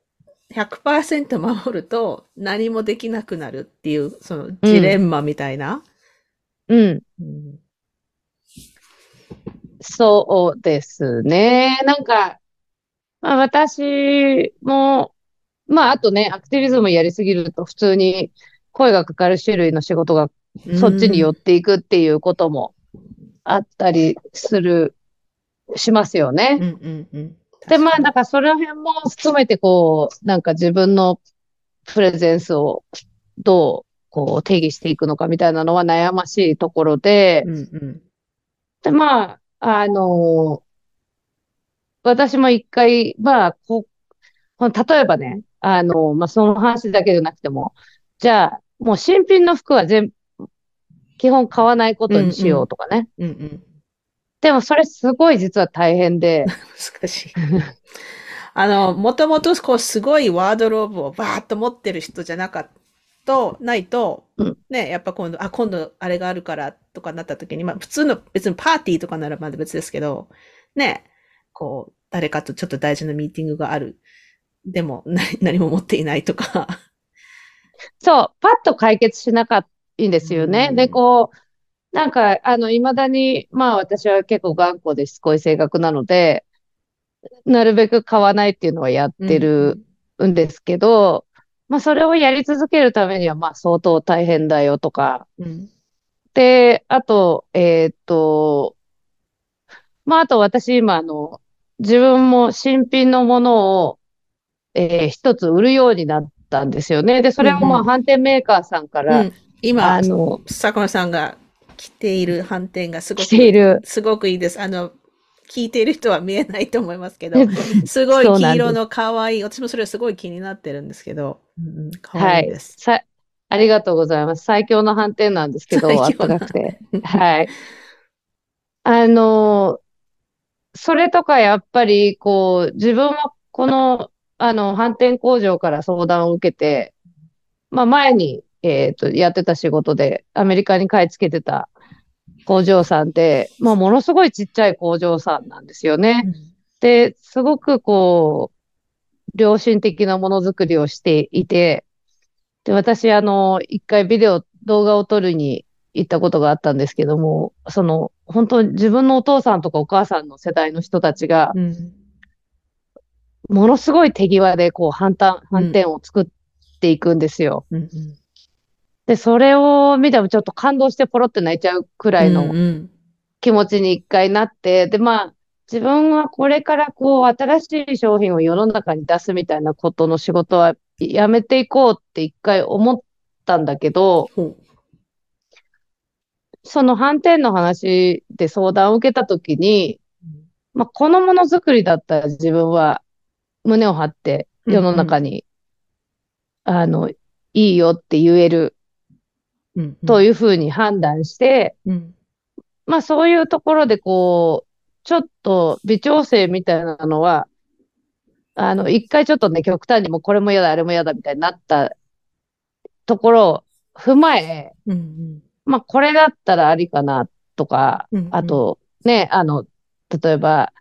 100%守ると何もできなくなるっていう、そのジレンマみたいな。うん。うん、そうですね。なんか、まあ、私も、まあ、あとね、アクティビズムやりすぎると普通に声がかかる種類の仕事がそっちに寄っていくっていうこともあったりする、しますよね。うんうんうん、で、まあ、だからその辺も含めてこう、なんか自分のプレゼンスをどうこう定義していくのかみたいなのは悩ましいところで、うんうん、で、まあ、あのー、私も一回、まあ、こ例えばね、あのー、まあ、その話だけじゃなくても、じゃあ、もう新品の服は全、基本買わないことにしようとかね。うんうんうんうん、でもそれすごい実は大変で。(laughs) 難しい。あの、もともとこうすごいワードローブをバーッと持ってる人じゃなかった。と、ないと、うん、ね、やっぱ今度、あ、今度あれがあるからとかなった時に、まあ普通の別にパーティーとかならまだ別ですけど、ね、こう、誰かとちょっと大事なミーティングがある。でも、(laughs) 何も持っていないとか。そう、パッと解決しなかったんですよね。うん、で、こう、なんか、あの、未だに、まあ私は結構頑固でしつこい性格なので、なるべく買わないっていうのはやってるんですけど、まあ、それをやり続けるためには、まあ、相当大変だよとか。うん、で、あと、えー、っと、まあ、あと私今、あの、自分も新品のものを、えー、一つ売るようになったんですよね。で、それはまあ、反転メーカーさんから、うん、今、あの、坂野さんが着ている反転がすごく、着ている。すごくいいです。あの、聞いている人は見えないと思いますけど、(laughs) すごい黄色の可愛い、私もそれすごい気になってるんですけど、うん、可愛いです、はい。ありがとうございます。最強の反転なんですけど、あったかくて。(laughs) はい。あの、それとかやっぱり、こう、自分はこの、あの、反転工場から相談を受けて、まあ前に、えっ、ー、と、やってた仕事で、アメリカに買い付けてた工場さんで、まあ、ものすごいちっちゃい工場さんなんですよね。で、すごくこう、良心的なものづくりをしていて、で、私、あの、一回ビデオ、動画を撮るに行ったことがあったんですけども、その、本当に自分のお父さんとかお母さんの世代の人たちが、うん。ものすごい手際でこう、反転、反転を作っていくんですよ。うん。で、それを見てもちょっと感動してポロって泣いちゃうくらいのうん。気持ちに一回なって、で、まあ、自分はこれからこう、新しい商品を世の中に出すみたいなことの仕事はやめていこうって一回思ったんだけど、ほその反転の話で相談を受けたときに、う。まあ、このものづくりだったら自分は胸を張って世の中に、あの、いいよって言えるうん。というふうに判断して、うん。まあそういうところでこう、ちょっと微調整みたいなのは、あの、一回ちょっとね、極端にもこれも嫌だ、あれも嫌だみたいになったところを踏まえ、うん。まあこれだったらありかなとか、うんあとね、あの、例えば、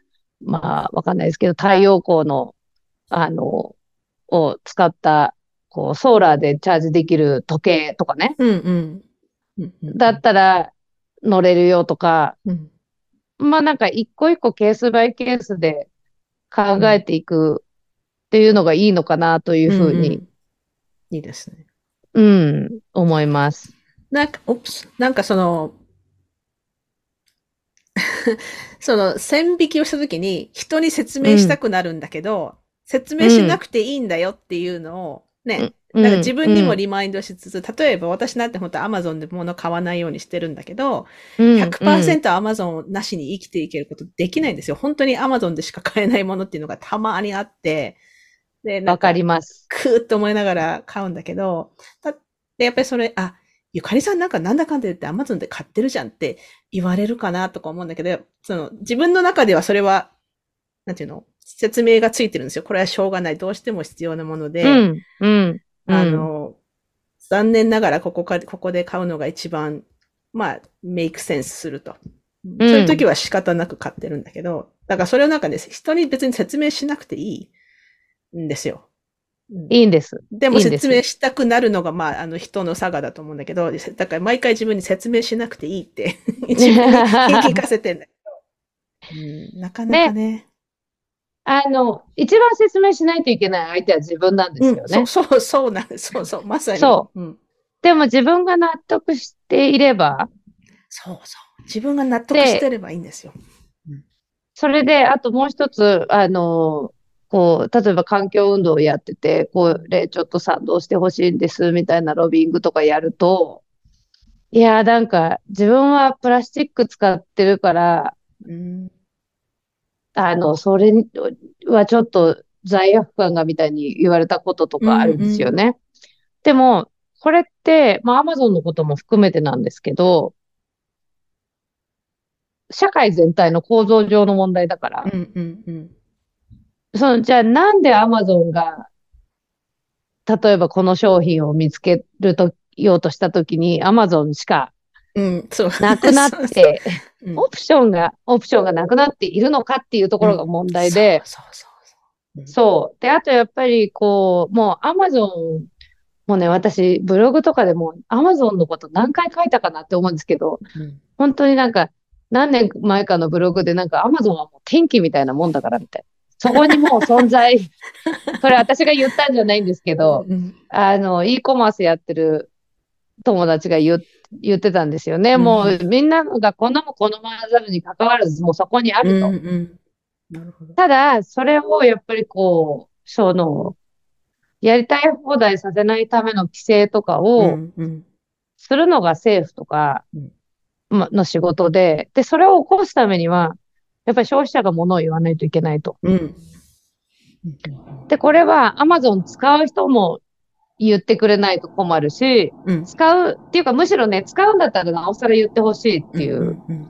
まあわかんないですけど、太陽光の、あの、を使った、こう、ソーラーでチャージできる時計とかね、うん。うん。うん。だったら乗れるよとか、うん。まあなんか一個一個ケースバイケースで考えていくっていうのがいいのかなというふうに、ん。いいですね。うん、思います。なんか、なんかその、(laughs) その線引きをしたときに人に説明したくなるんだけど、説明しなくていいんだよっていうのをね、うんなんか自分にもうんリマインドしつつ、例えば私なんて本当 Amazon で物買わないようにしてるんだけど、うん 100%Amazon なしに生きていけることできないんですよ。本当に Amazon でしか買えないものっていうのがたまにあって、で、わかります。くーっと思いながら買うんだけど、だで、やっぱりそれ、あ、ゆかりさんなんかなんだかんだ言って Amazon で買ってるじゃんって言われるかなとか思うんだけど、その自分の中ではそれは、なんていうの説明がついてるんですよ。これはしょうがない。どうしても必要なもので、うん、うん。あの、残念ながらここか、ここで買うのが一番、まあ、メイクセンスすると。そういう時は仕方なく買ってるんだけど、だからそれをなんかね、人に別に説明しなくていいんですよ。うんいいんです。でも説明したくなるのが、まあ、あの人の差がだと思うんだけど、だから毎回自分に説明しなくていいって、自分に言い聞かせてんだけど。うん、なかなかね。あの、一番説明しないといけない相手は自分なんですよね。うん、そう、そう、そうなんです。そうそう、まさに。。そううん。でも自分が納得していれば、そうそう。自分が納得してればいいんですよ。それで、あともう一つ、あの、こう、例えば環境運動をやってて、これちょっと賛同してほしいんです、みたいなロビングとかやると、いや、なんか、自分はプラスチック使ってるから、うん。あの、それにはちょっと罪悪感がみたいに言われたこととかあるんですよね。でも、これって、まあ、アマゾンのことも含めてなんですけど、社会全体の構造上の問題だから、うん、うん、うん。その、じゃあなんでアマゾンが、例えばこの商品を見つけると、ようとしたときに、アマゾンしかうん、そう。なくなって、(laughs) うんオプションが、オプションがなくなっているのかっていうところが問題で、そうそうそう。そう。で、あとやっぱりこう、もうアマゾン、もうね、私、ブログとかでもアマゾンのこと何回書いたかなって思うんですけど、うん本当になんか、何年前かのブログでなんかアマゾンはもう天気みたいなもんだからみたいな。そこにもう存在、(laughs) これ私が言ったんじゃないんですけど、うんあの、e コマースやってる友達が言う言ってたんですよね。うんもうみんなが好む好まざるに関わらず、もうそこにあると。うんうんなる。ただ、それをやっぱりこう、その、やりたい放題させないための規制とかうをするのが政府とかの仕事で、で、それを起こすためには、やっぱり消費者が物を言わないといけないと。うんで、これは Amazon 使う人も言ってくれないと困るし、うん使う、っていうかむしろね、使うんだったらなおさら言ってほしいっていううん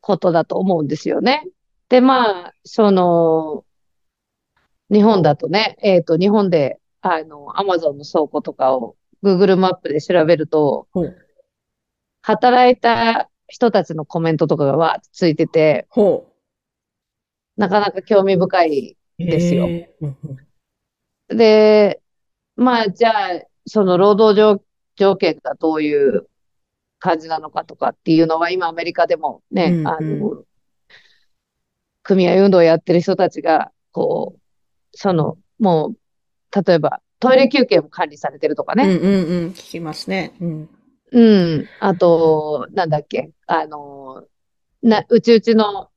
ことだと思うんですよね。で、まあ、その、日本だとね、えっと、日本で、あの、アマゾンの倉庫とかを Google マップで調べると、ほう。働いた人たちのコメントとかがわーってついてて、ほなかなか興味深いですよ。で、まあ、じゃあ、その労働条条件がどういう感じなのかとかっていうのは、今アメリカでもね、うんうんあの、組合運動をやってる人たちが、こう、その、もう、例えば、トイレ休憩も管理されてるとかね。うんうんうん。聞きますね。うん。うん。あと、なんだっけ、あの、な、うちうちの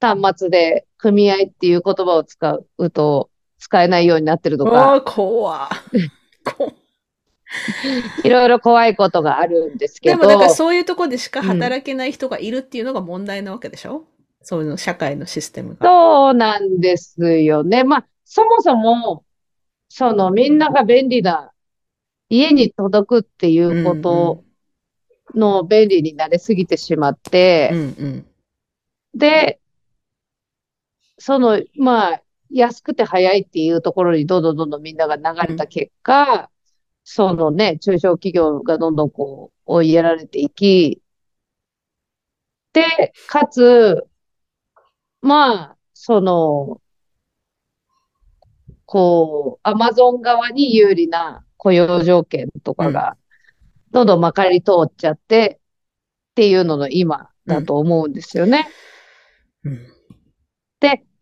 端末で組合っていう言葉を使うと使えないようになってるとあか、あ、怖 (laughs) こいろいろ怖いことがあるんですけでど、もだからそういうところでしか働けない人がいるっていうのが問題なわけでしょ？そういうの社会のシステムが。そうなんですよね。まあ、そもそも、そのみんなが便利な、家に届くっていうことの便利になりすぎてしまって、うんうん。で、その、まあ、安くて早いっていうところにどんどんどんどんみんなが流れた結果、そのね、中小企業がどんどんこう追いやられていき、で、かつ、まあ、その、こう、アマゾン側に有利な雇用条件とかが、どんどんまかり通っちゃって、っていうのの今だと思うんですよね。うん。で、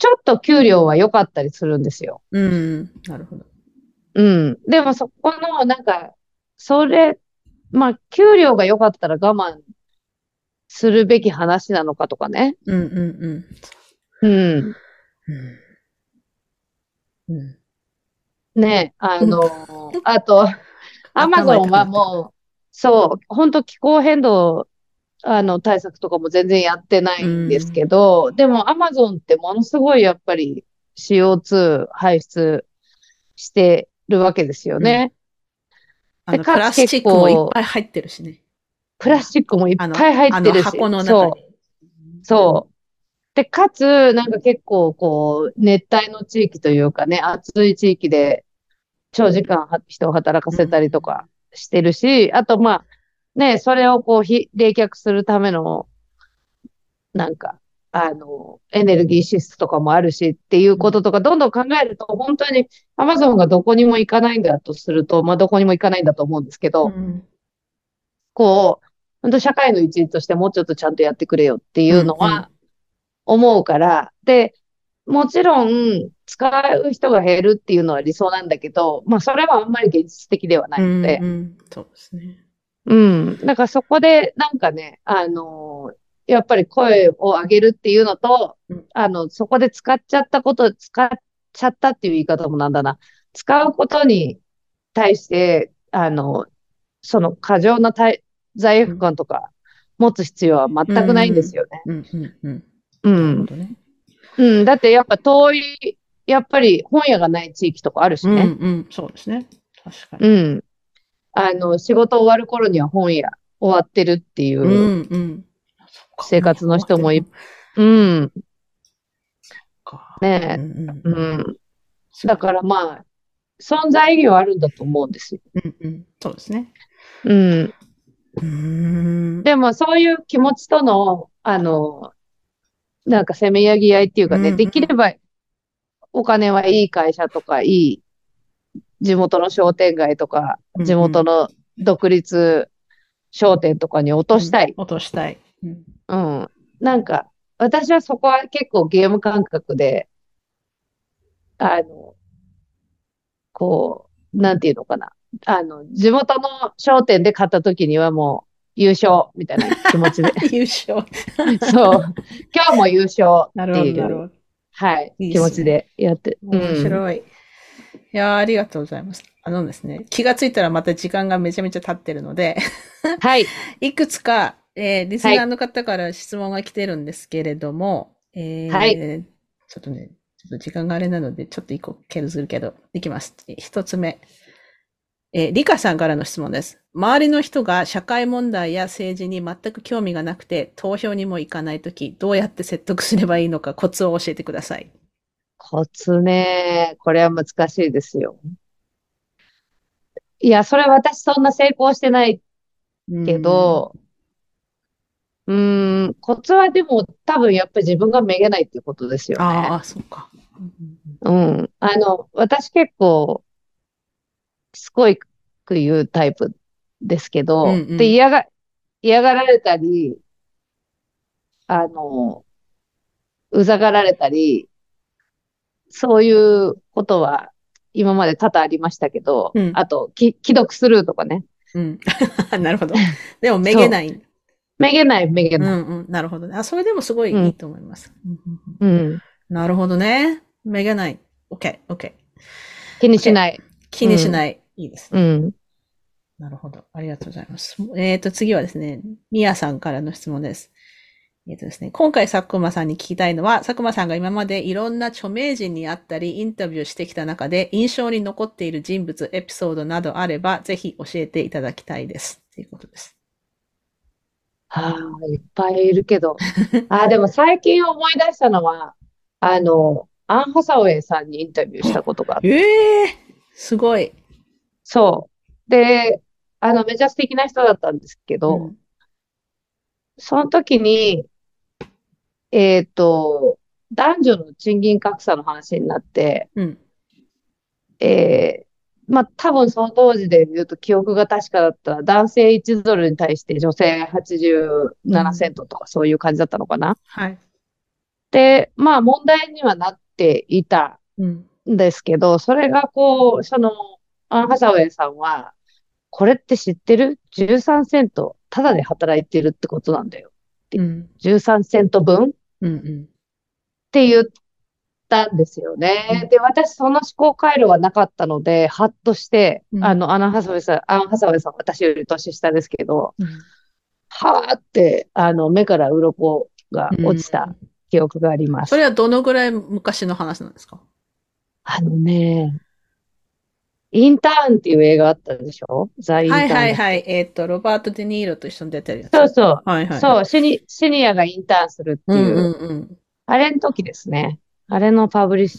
ちょっと給料は良かったりするんですよ。うん。なるほど。うん。でもそこの、なんか、それ、まあ、給料が良かったら我慢するべき話なのかとかね。うんうんうん。うん。うん。うん。ね、あの、あと、アマゾンはもう、そう、本当気候変動、あの、対策とかも全然やってないんですけど、でもアマゾンってものすごいやっぱり CO2 排出してるわけですよね。あの、でプラスチックもいっぱい入ってるしね。プラスチックもいっぱい入ってるし、あの箱のそう中に。そう。で、かつ、なんか結構、こう、熱帯の地域というかね、暑い地域で長時間は人を働かせたりとかしてるし、あと、まあ、ね、それをこう、ひ冷却するための、なんか、あの、エネルギー支出とかもあるしっていうこととか、どんどん考えると、本当に Amazon がどこにも行かないんだとすると、まあ、どこにも行かないんだと思うんですけど、うん。こう、本当社会の一員としてもうちょっとちゃんとやってくれよっていうのうんうん。は思うから、で、もちろん使う人が減るっていうのは理想なんだけど、まあそれはあんまり現実的ではないので。うん、うん。そうですね。うん。だからそこでなんかね、あのやっぱり声を上げるっていうのとうん、あの、そこで使っちゃったこと、使っちゃったっていう言い方もなんだな。使うことに対して、あの、その過剰な対罪悪感とか持つ必要は全くないんですよね。うんうん。だってやっぱ遠い、やっぱり本屋がない地域とかあるしうんね。うん。そうですね。確かに。うん。あの、仕事終わる頃には本屋終わってるっていう。生活の人もいうん。うんえ。うん。だからまあ、存在意義はあるんだと思うんですよ。うんうん。そうですね。うん。うん。でもそういう気持ちとの、あの、なんかせめやぎ合いっていうかね、うんうんできればお金はいい会社とか、いい地元の商店街とか、うんうん地元の独立商店とかに落としたい。落としたい。うんうん。なんか、私はそこは結構ゲーム感覚で、あの、こう、なんていうのかな。あの、地元の商店で買った時にはもう優勝みたいな気持ちで。(laughs) 優勝。(laughs) そう。今日も優勝なるほど、っていう、なるほど。はい、いいね気持ちでやって。うん面白い。いやーありがとうございます。あのですね、気がついたらまた時間がめちゃめちゃ経ってるので、はい。(laughs) いくつか、えーリスナーの方から質問が来てるんですけれども、えーはいちょっとね、ちょっと時間があれなので、ちょっと一個削るけど、いきます。え一つ目。えー、リカさんからの質問です。周りの人が社会問題や政治に全く興味がなくて、投票にも行かないとき、どうやって説得すればいいのか、コツを教えてください。コツね、これは難しいですよ。いや、それ私そんな成功してないけど、うーん、コツはでも多分やっぱり自分がめげないっていうことですよね。ああ、そうか。うん。あの、私結構、すごいく言うタイプですけど、うんうんで、嫌が、嫌がられたり、あの、うざがられたり、そういうことは今まで多々ありましたけど、うんあと、き、既読スルーとかね。うん。(laughs) なるほど。でも、めげない。めげない、めげうない。んうん。なるほどね。あ、それでもすごいうんいいと思います。うんうんうんうん。なるほどね。めげない。OK、OK。気にしない。気にしない。いいですね。うん。なるほど。ありがとうございます。えっ、と、次はですね、みやさんからの質問です。えっ、とですね、今回佐久間さんに聞きたいのは、佐久間さんが今までいろんな著名人に会ったり、インタビューしてきた中で、印象に残っている人物、エピソードなどあれば、ぜひ教えていただきたいです。ということです。はあ、いっぱいいるけど。(laughs) あ、でも最近思い出したのは、あの、アン・ハサウェイさんにインタビューしたことがあって、ええすごい。そう。で、あの、めちゃ素敵な人だったんですけど、うんその時に、えっと、男女の賃金格差の話になって、うん。えーまあ、多分その当時で言うと記憶が確かだったら、男性1ドルに対して女性87セントとかそういう感じだったのかな。はい。で、まあ問題にはなっていたうん。んですけど、それがこう、その、アン・ハサウェイさんは、これって知ってる ?13 セント、ただで働いてるってことなんだよ。うん。13セント分？っうん。うん。て言ったんですよね。で、私その思考回路はなかったので、ハッとして、うんあの、アナ・ハサウェイさん、アン・ハサウェイさん、私より年下ですけど、うんはーって、あの、目から鱗が落ちた記憶がありますそ。れはどのぐらい昔の話なんですか？あのね、インターンっていう映画あったでしょ？ザ・インターンはいはいはい。えっ、と、ロバート・デ・ニーロと一緒に出てるやつ。け。そうそう。はいはい。そう、シニ、シニアがインターンするってうんいう、うんうん。あれの時ですね。あれのパブリッシ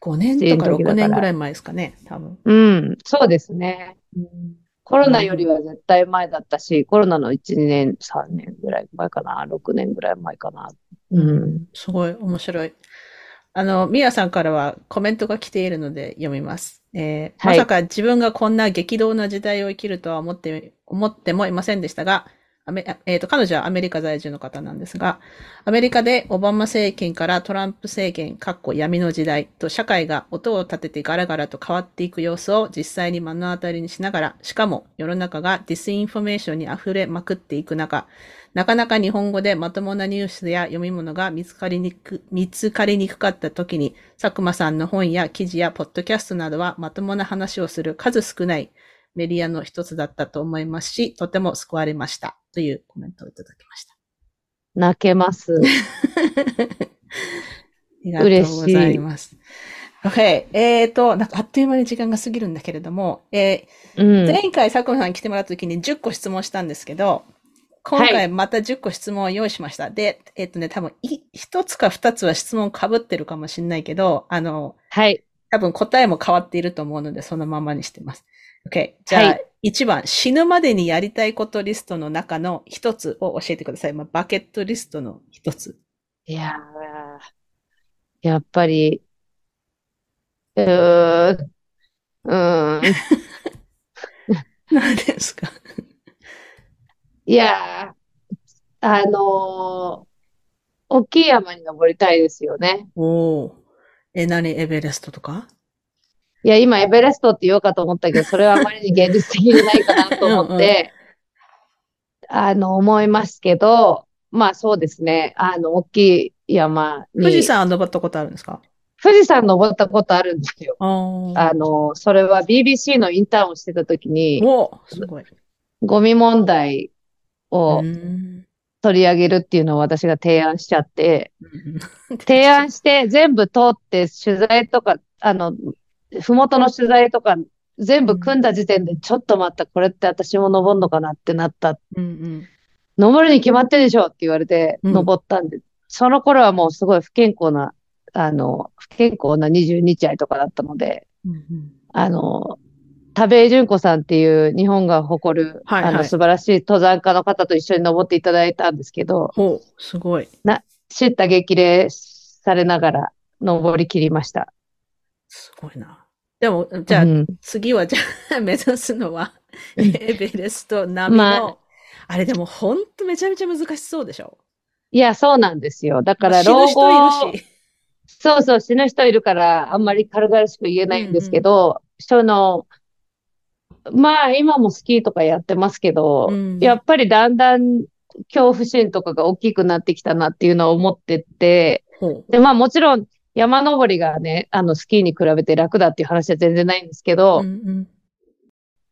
5年とか6年ぐらい前ですかね、多分。ュ。うん、そうですね。コロナよりは絶対前だったし、コロナの1、2年、3年ぐらい前かな、6年ぐらい前かな。うん。すごい面白い。あの、ミヤさんからはコメントが来ているので読みます。えーはいまさか自分がこんな激動な時代を生きるとは思って、思ってもいませんでしたが、えーと、彼女はアメリカ在住の方なんですが、アメリカでオバマ政権からトランプ政権、かっこ闇の時代と社会が音を立ててガラガラと変わっていく様子を実際に目の当たりにしながら、しかも世の中が disinformation に溢れまくっていく中、なかなか日本語でまともなニュースや読み物が見つかりにく、見つかりにくかった時に、佐久間さんの本や記事やポッドキャストなどはまともな話をする数少ないメディアの一つだったと思いますし、とても救われました。というコメントをいただきました。泣けます。(laughs) ありがとうございます。OK。えーと、なんかあっという間に時間が過ぎるんだけれども、えーうん。前回佐久間さんに来てもらった時に10個質問したんですけど、今回また10個質問を用意しました。で、えっ、とね、多分い、1つか2つは質問被ってるかもしれないけど、あの、はい。多分答えも変わっていると思うので、そのままにしてます。OK。じゃあ、はい1番、死ぬまでにやりたいことリストの中の1つを教えてください。まあ、バケットリストの1つ。いやー、やっぱり、うーん、うーん。(laughs) 何ですか？いやー、あのー、大きい山に登りたいですよね。おお。え、何？エベレストとか？いや、今エベレストって言おうかと思ったけど、それはあまりに現実的じゃないかなと思って、あの、思いますけど、まあそうですね。あの、大きい山に。富士山は登ったことあるんですか？富士山登ったことあるんですよ。ああの、それは BBC のインターンをしてた時に、おすごい。ゴミ問題をうん。取り上げるっていうのを私が提案しちゃって、うん。提案して全部通って取材とか、あの、ふもとの取材とか全部組んだ時点で、ちょっと待った、これって私も登んのかなってなった。うんうん。登るに決まってるでしょって言われて、うん。登ったんで、その頃はもうすごい不健康な、あの、不健康な22日とかだったので、うんうん。あの、田部淳子さんっていう日本が誇る、はいはいあの素晴らしい登山家の方と一緒に登っていただいたんですけど、ほう、すごい。知った激励されながら登り切りました。すごいな。でも、じゃあ、うん次はじゃあ、(laughs) 目指すのは、エベレスト並みの、まあれでもほんとめちゃめちゃ難しそうでしょ？いや、そうなんですよ。だから、老後、人いるし。そうそう、死ぬ人いるから、あんまり軽々しく言えないんですけど、その、まあ、今もスキーとかやってますけど、うんやっぱりだんだん恐怖心とかが大きくなってきたなっていうのは思ってて、ほう。で、まあもちろん山登りがね、あのスキーに比べて楽だっていう話は全然ないんですけど、うんうん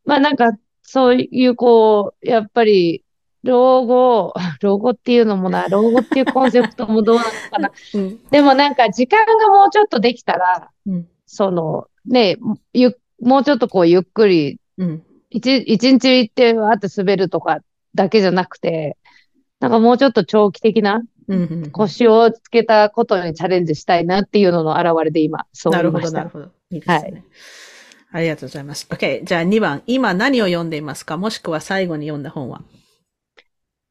まあなんかそういうこう、やっぱり老後、(laughs) 老後っていうのもな、老後っていうコンセプトもどうなのかな。(laughs) うんでもなんか時間がもうちょっとできたら、うんそのね、ゆ、もうちょっとこうゆっくり、うん一、一日行ってわーって滑るとかだけじゃなくて、なんかもうちょっと長期的な腰をつけたことにチャレンジしたいなっていうのの表れで今、そうなるほど、思いました。なるほど。いいですね。ありがとうございます。OK。じゃあ2番。今何を読んでいますか？もしくは最後に読んだ本は？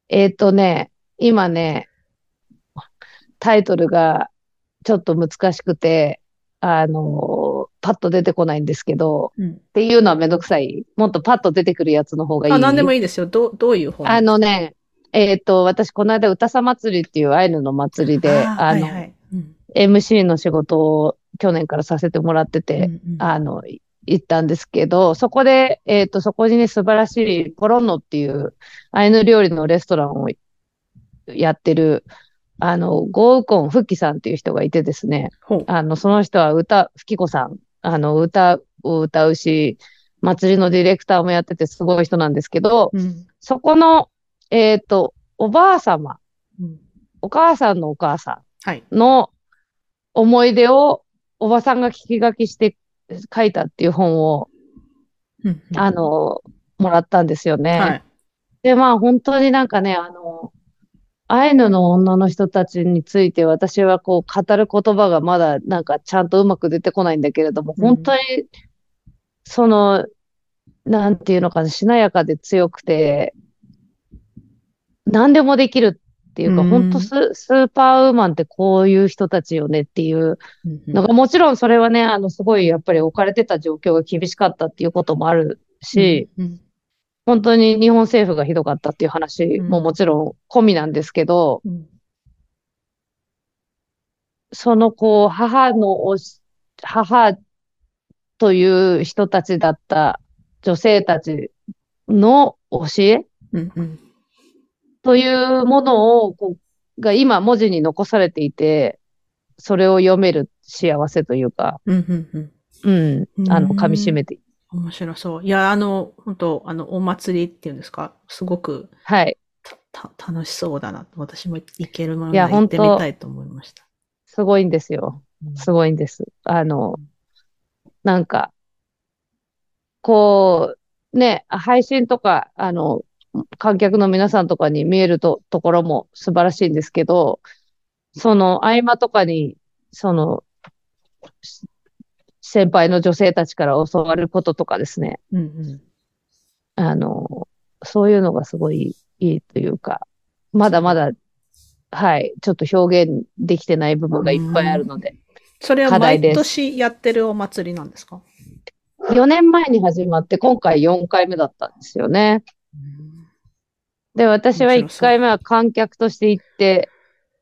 えっとね、今ね、タイトルがちょっと難しくて、あの、パッと出てこないんですけど、うん。っていうのはめんどくさい。もっとパッと出てくるやつの方がいい。あ、何でもいいですよ。どう、どういう本あのね、えっと、私この間歌さ祭りっていうアイヌの祭りで、あの、はいはいうん。MC の仕事を去年からさせてもらってて、うんうんあの、い行ったんですけど、そこで、えっと、そこにね、素晴らしいポロンノっていうアイヌ料理のレストランをやってる、あの、ゴーウコン・フッキさんっていう人がいてですね。あの、その人は歌、フキコさん、あの、歌を歌うし、祭りのディレクターもやっててすごい人なんですけど、うん。そこの、えっと、おばあ様、うんお母さんのお母さはい。んの思い出をおばさんが聞き書きして書いたっていう本を、うんうんあの、もらったんですよね。はい。で、まあ本当になんかね、あの、アイヌの女の人たちについて私はこう語る言葉がまだなんかちゃんとうまく出てこないんだけれども、うん。本当にその、なんていうのかな、しなやかで強くて、何でもできるっていうか、うん。本当ス、スーパーウーマンってこういう人たちよねっていううんうん。のが、もちろんそれはね、あの、すごいやっぱり置かれてた状況が厳しかったっていうこともあるし、うん本当に日本政府がひどかったっていう話ももちろん込みなんですけど、うん。そのこう、母のおし、母という人たちだった女性たちの教えうんうん。というものを、こう、が今文字に残されていて、それを読める幸せというか、うんうんうん。うん、あの、うん。噛み締めて、面白そう。いや、あの、本当あの、お祭りっていうんですか？すごくはい。たた楽しそうだな。私も行けるものいやなら行ってみたいと思いました。すごいんですよ。すごいんです。あの、なんか、こう、ね、配信とか、あの、観客の皆さんとかに見えると、ところも素晴らしいんですけど、その合間とかに、その、し先輩の女性たちから教わることとかですね、うんうん。あの、そういうのがすごいいいというか、まだまだ、はい、ちょっと表現できてない部分がいっぱいあるので、それは毎年やってるお祭りなんですか？4年前に始まって、今回4回目だったんですよね。で、私は1面白そう回目は観客として行って、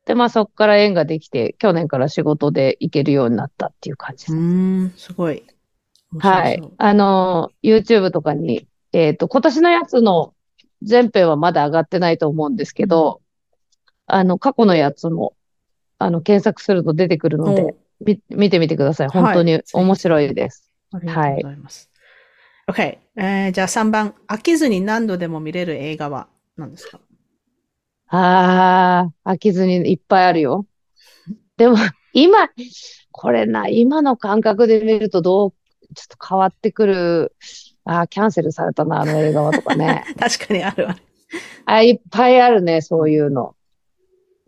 で、まあそこから縁ができて、去年から仕事で行けるようになったっていう感じです。うーん、すごい。はい。あの、YouTube とかに、えっと、今年のやつの全編はまだ上がってないと思うんですけど、あの、過去のやつも、あの、検索すると出てくるのおで、み見てみてください。はい本当に面白いです。ありがとうございます。OK、えーじゃあ3番、飽きずに何度でも見れる映画は何ですか？ああ、飽きずにいっぱいあるよ。でも、(laughs) 今、これな、今の感覚で見るとどう、ちょっと変わってくる。ああ、キャンセルされたな、あの映画はとかね。(laughs) 確かにあるある。あ、いっぱいあるね、そういうの。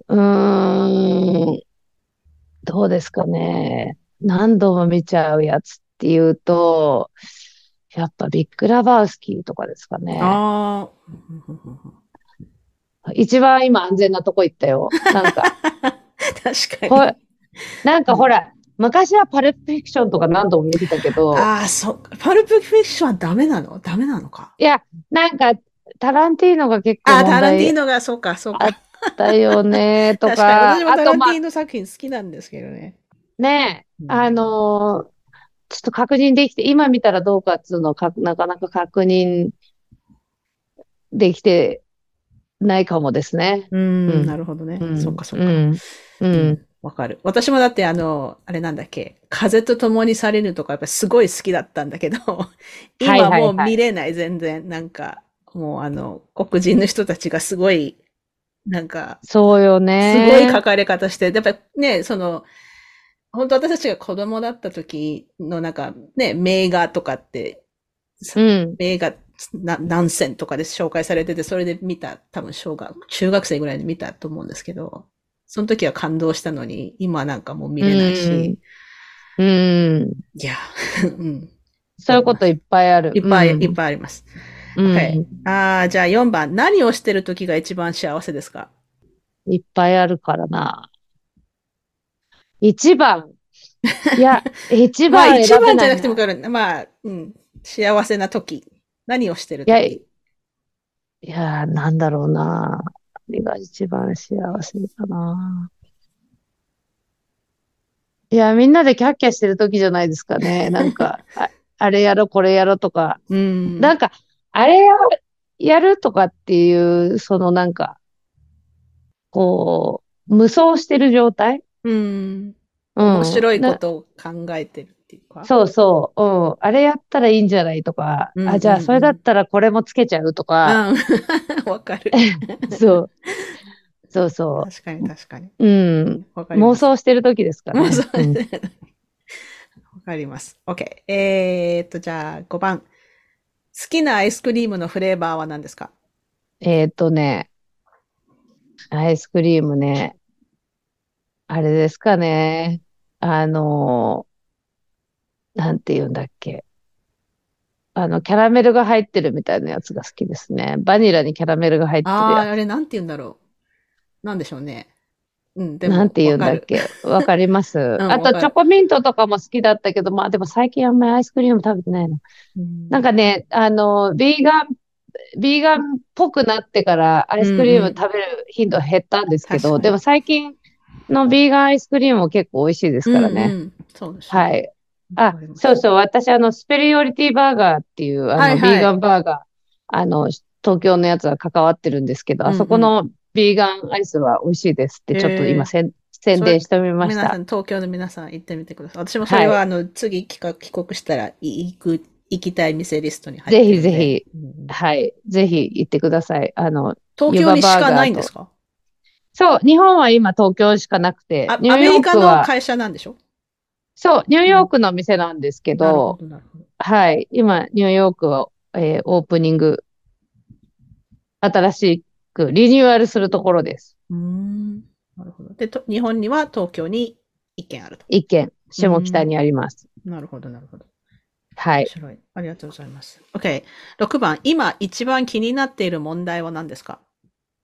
うーん、どうですかね。何度も見ちゃうやつっていうと、やっぱビッグラバースキーとかですかね。あ一番今安全なとこ行ったよ。なんか、あ。(laughs) 確かほに。なんかほら、昔はパルプフィクションとか何度も見てたけど、ああ、そっか。パルプフィクションはダメなの？ダメなのか？いや、なんか、タランティーノが結構あタランティー題ノが、そうか、そうあか。だよね、(laughs) と確かに、私もタランティーノ作品好きなんですけどね。ね、うんあのーちょっと確認できて、今見たらどうかっつうのをかなかなか確認できてないかもですね。ううんん、なるほどね。うんそっか、そっか。うん。ううんん。わかる。私もだってあの、あれなんだっけ、風と共にされるとかやっぱすごい好きだったんだけど、(laughs) はい今はいもう見れない、全然。なんか、もうあの、黒人の人たちがすごい、なんか、そうよすね。ごい書かれ方して、やっぱりね、その、本当私たちが子供だった時のなんかね、名画とかって、うん。名画な何選とかで紹介されてて、それで見た、多分小学、中学生ぐらいで見たと思うんですけど、その時は感動したのに、今なんかもう見れないし、うん。いや、(laughs) うん。そういうこといっぱいある。いっぱい、うんいっぱいあります。うん OK ああ、じゃあ4番。何をしてる時が一番幸せですか？いっぱいあるからな。一番。いや、(laughs) 一まあ番一番じゃなくてもわかる。まあ、うん。幸せな時。何をしてるいや、時いや、なんだろうな。何が一番幸せかな。いや、みんなでキャッキャしてる時じゃないですかね。なんか、(laughs) あ、あれやろ、これやろとか。うん。なんか、あれや、やるとかっていう、そのなんか、こう、無双してる状態？うん。うん。面白いこなとを考えてるっていうか？そうそう、うん。あれやったらいいんじゃないとか、うんあ、じゃうんあそれだったらこれもつけちゃうとか、うん。(laughs) わかる。(laughs) そう。そうそ確かに確かに。う。うん。妄想してる時ですからね。妄想うんわかります。OK。えーっと、じゃあ5番。好きなアイスクリームのフレーバーは何ですか？えっとね、アイスクリームね、あれですかね。あのーなんて言うんだっけ。あの、キャラメルが入ってるみたいなやつが好きですね。バニラにキャラメルが入ってるああ、やあれなんて言うんだろう。なんでしょうね。うん、つ。でも、なんて言うんだっけ。わかります。(laughs) あと、チョコミントとかも好きだったけど、まあでも最近あんまりアイスクリーム食べてないな。る。うんなんかね、あの、ビーガン、ビーガンっぽくなってからアイスクリーム食べる頻度減ったんですけど、確かにでも最近のビーガンアイスクリームも結構美味しいですからね。うんうんそうですね。はい。あそうそう、私あの、スペリオリティバーガーっていう、あの、はいはいビーガンバーガー、あの、東京のやつは関わってるんですけど、うんうんあそこのビーガンアイスは美味しいですって、ちょっと今せん宣伝してみました。皆さん、東京の皆さん行ってみてください。私もそれは、あの、次帰国したら行く、行きたい店リストに入って。ぜひぜひうんはい。ぜひ行ってください。あの、東京にしかないんですか？そう、日本は今東京しかなくてアメリカの会社なんでしょ？そう、ニューヨークの店なんですけど、ど、ど。はい、今、ニューヨークを、えーオープニング、新しくリニューアルするところです。うーん。なるほど。で、と日本には東京に一軒あると。一軒、下北にあります。なるほど、なるほど。はい。面白い。ありがとうございます。OK。6番。今一番気になっている問題は何ですか？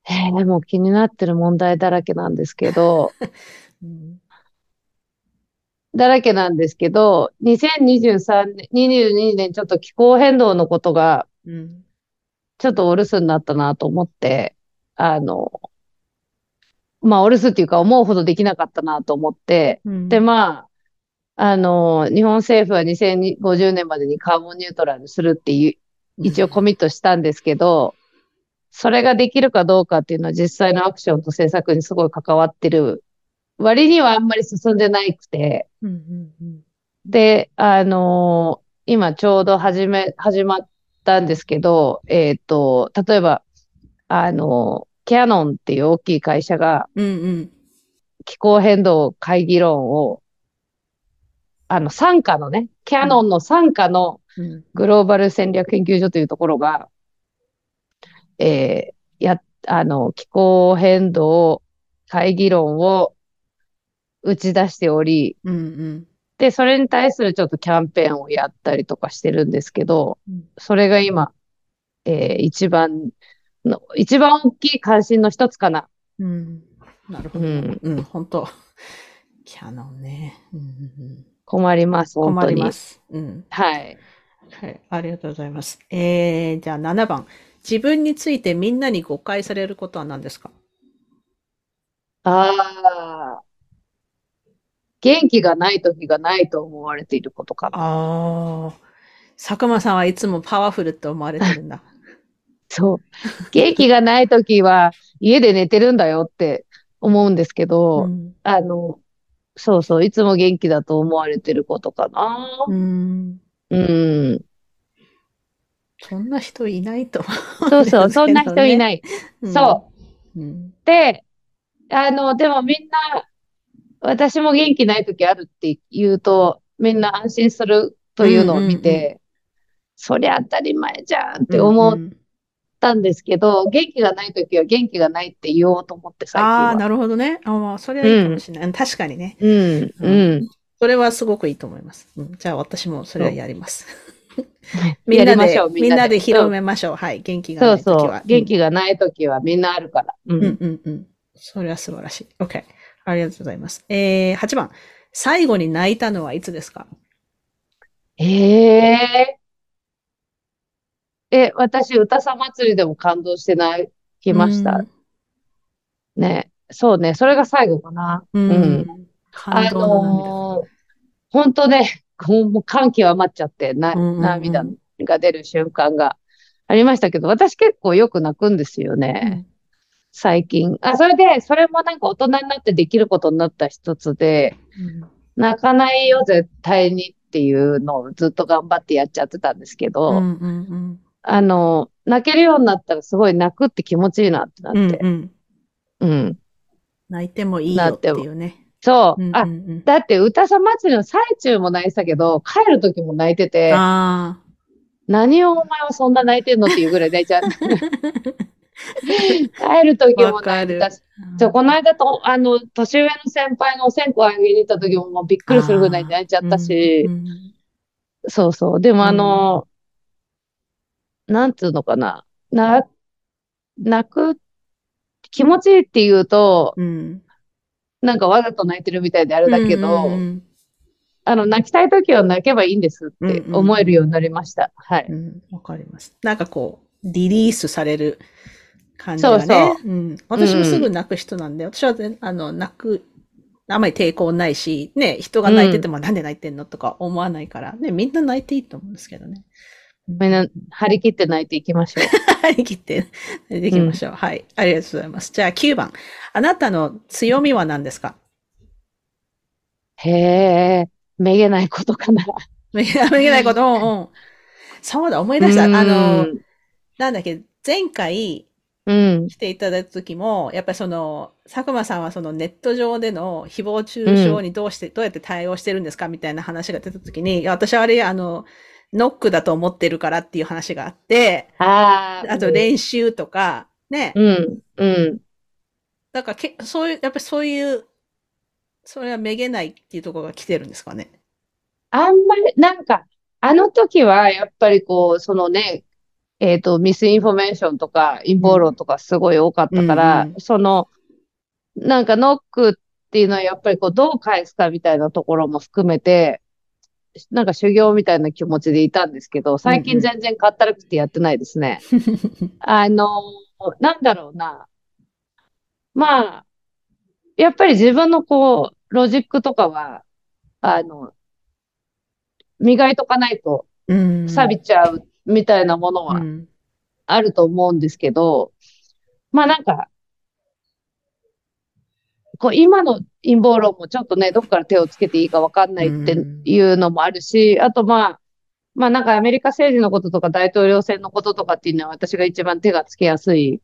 えー、もう気になってる問題だらけなんですけど、(laughs) うんだらけなんですけど、2023年、22年ちょっと気候変動のことがうん。ちょっとお留守になったなと思って、あの、まあお留守っていうか思うほどできなかったなと思って、うんで、まあ、あの、日本政府は2050年までにカーボンニュートラルするっていう、一応コミットしたんですけど、それができるかどうかっていうのは実際のアクションと政策にすごい関わってる割にはあんまり進んでないくて、うんうんうん。で、あの今ちょうど始め、始まったんですけど、えっと、例えば、あのキャノンっていう大きい会社がうんうん。気候変動会議論を、あの、傘下のね、キャノンの傘下のうん。グローバル戦略研究所というところが、えーや、あの、気候変動会議論を打ち出しており、うんうん。で、それに対するちょっとキャンペーンをやったりとかしてるんですけど、うんそれが今、えー一番の、一番大きい関心の一つかな。うん。なるほど。うん。うん、本当キャノンね。うん困ります、本当に困りま。す。うん。はい。はい。ありがとうございます。えー、じゃあ7番。自分についてみんなに誤解されることは何ですか？ああ。元気がない時がないと思われていることかな。ああ。佐久間さんはいつもパワフルって思われてるんだ。(laughs) そう。元気がない時は家で寝てるんだよって思うんですけど、うん。あの、そうそう、いつも元気だと思われてることかな。うん。うん。そんな人いないと思そうそう、そんな人いい。ない。うんそう。うん。で、あの、でもみんな、私も元気ない時あるって言うと、みんな安心するというのを見うんうんて、そりゃ当たり前じゃんって思っうんたんですけど、元気がない時は元気がないって言おうと思って最近ああ、は。なるほどね。あまあ、それはいいかもしれない。確かにね。うん、うん。それはすごくいいと思います。うん、じゃあ私もそれはやります。(laughs) みやんなでみんなで広めましょう。はい。元気がそうそうないときは。。元気がない時はみんなあるから。ううん。うんうんうん。それは素晴らしい。OK。ありがとうございます。えー、8番。最後に泣いたのはいつですか？えええ、私、歌さ祭りでも感動して泣きました。ね。そうね。それが最後かな。うん。ううんあ動のー、本当ね、(laughs) もう感極まっちゃって、な、涙が出る瞬間がありましたけど、私結構よく泣くんですよね。最近。あ、それで、それもなんか大人になってできることになった一つで、うん泣かないよ、絶対にっていうのをずっと頑張ってやっちゃってたんですけど、うんうんうんあの、泣けるようになったらすごい泣くって気持ちいいなってなっうんて。うん。うん。泣いてもいいよっていうね。そう。あうんうん、うんだって歌さ祭りの最中も泣いてたけど、帰る時も泣いてて、あ何をお前はそんな泣いてんのっていうぐらい泣いちゃう。(laughs) (laughs) 帰る時あ。も泣いてたし、。そう、この間と、あの、年上の先輩のお線香あげに行った時ももうびっくりするぐらい泣いちゃったしう、んうんそうそう。でもあの、なんつうのかな。な、泣く、気持ちいいって言うと、うん。なんかわざと泣いてるみたいであれだけど、うんうんあの、泣きたい時は泣けばいいんですってうんうん思えるようになりました。はい。うんうんわかります。なんかこう、リリースされる感じがね。そうそうん。私もすぐ泣く人なんで、私はね、あの、泣く、あまり抵抗ないし、ね、人が泣いててもなんで泣いてんのとか思わないから、ね、みんな泣いていいと思うんですけどね。みんな張り切って泣いていきましょう。(laughs) 張り切って、できましょう、はい。ありがとうございます。じゃあ9番。あなたの強みは何ですか？へえ、めげないことかな。(laughs) めげないこと、うんうん。そうだ、思い出した。あの、なんだっけ、前回うん、来ていただいた時も、やっぱりその、佐久間さんはそのネット上での誹謗中傷にどうして、どうやって対応してるんですかみたいな話が出た時に、いや私はあれ、あの、ノックだと思ってるからっていう話があって、ああ、あと練習とか、ね。うん、うん。だからけ、そういう、やっぱりそういう、それはめげないっていうところが来てるんですかね？あんまり、なんか、あの時は、やっぱりこう、そのね、えっと、 misinformation とか、陰謀論とかすごい多かったから、うんうんその、なんかノックっていうのはやっぱりこう、どう返すかみたいなところも含めて、なんか修行みたいな気持ちでいたんですけど、最近全然かったるくてやってないですね。(laughs) あの、なんだろうな。まあ、やっぱり自分のこう、ロジックとかは、あの、磨いとかないとうん。錆びちゃうみたいなものはうん。あると思うんですけど、まあなんか、こう今の陰謀論もちょっとね、どこから手をつけていいかわかんないっていうのもあるし、あとまあ、まあなんかアメリカ政治のこととか大統領選のこととかっていうのは私が一番手がつけやすい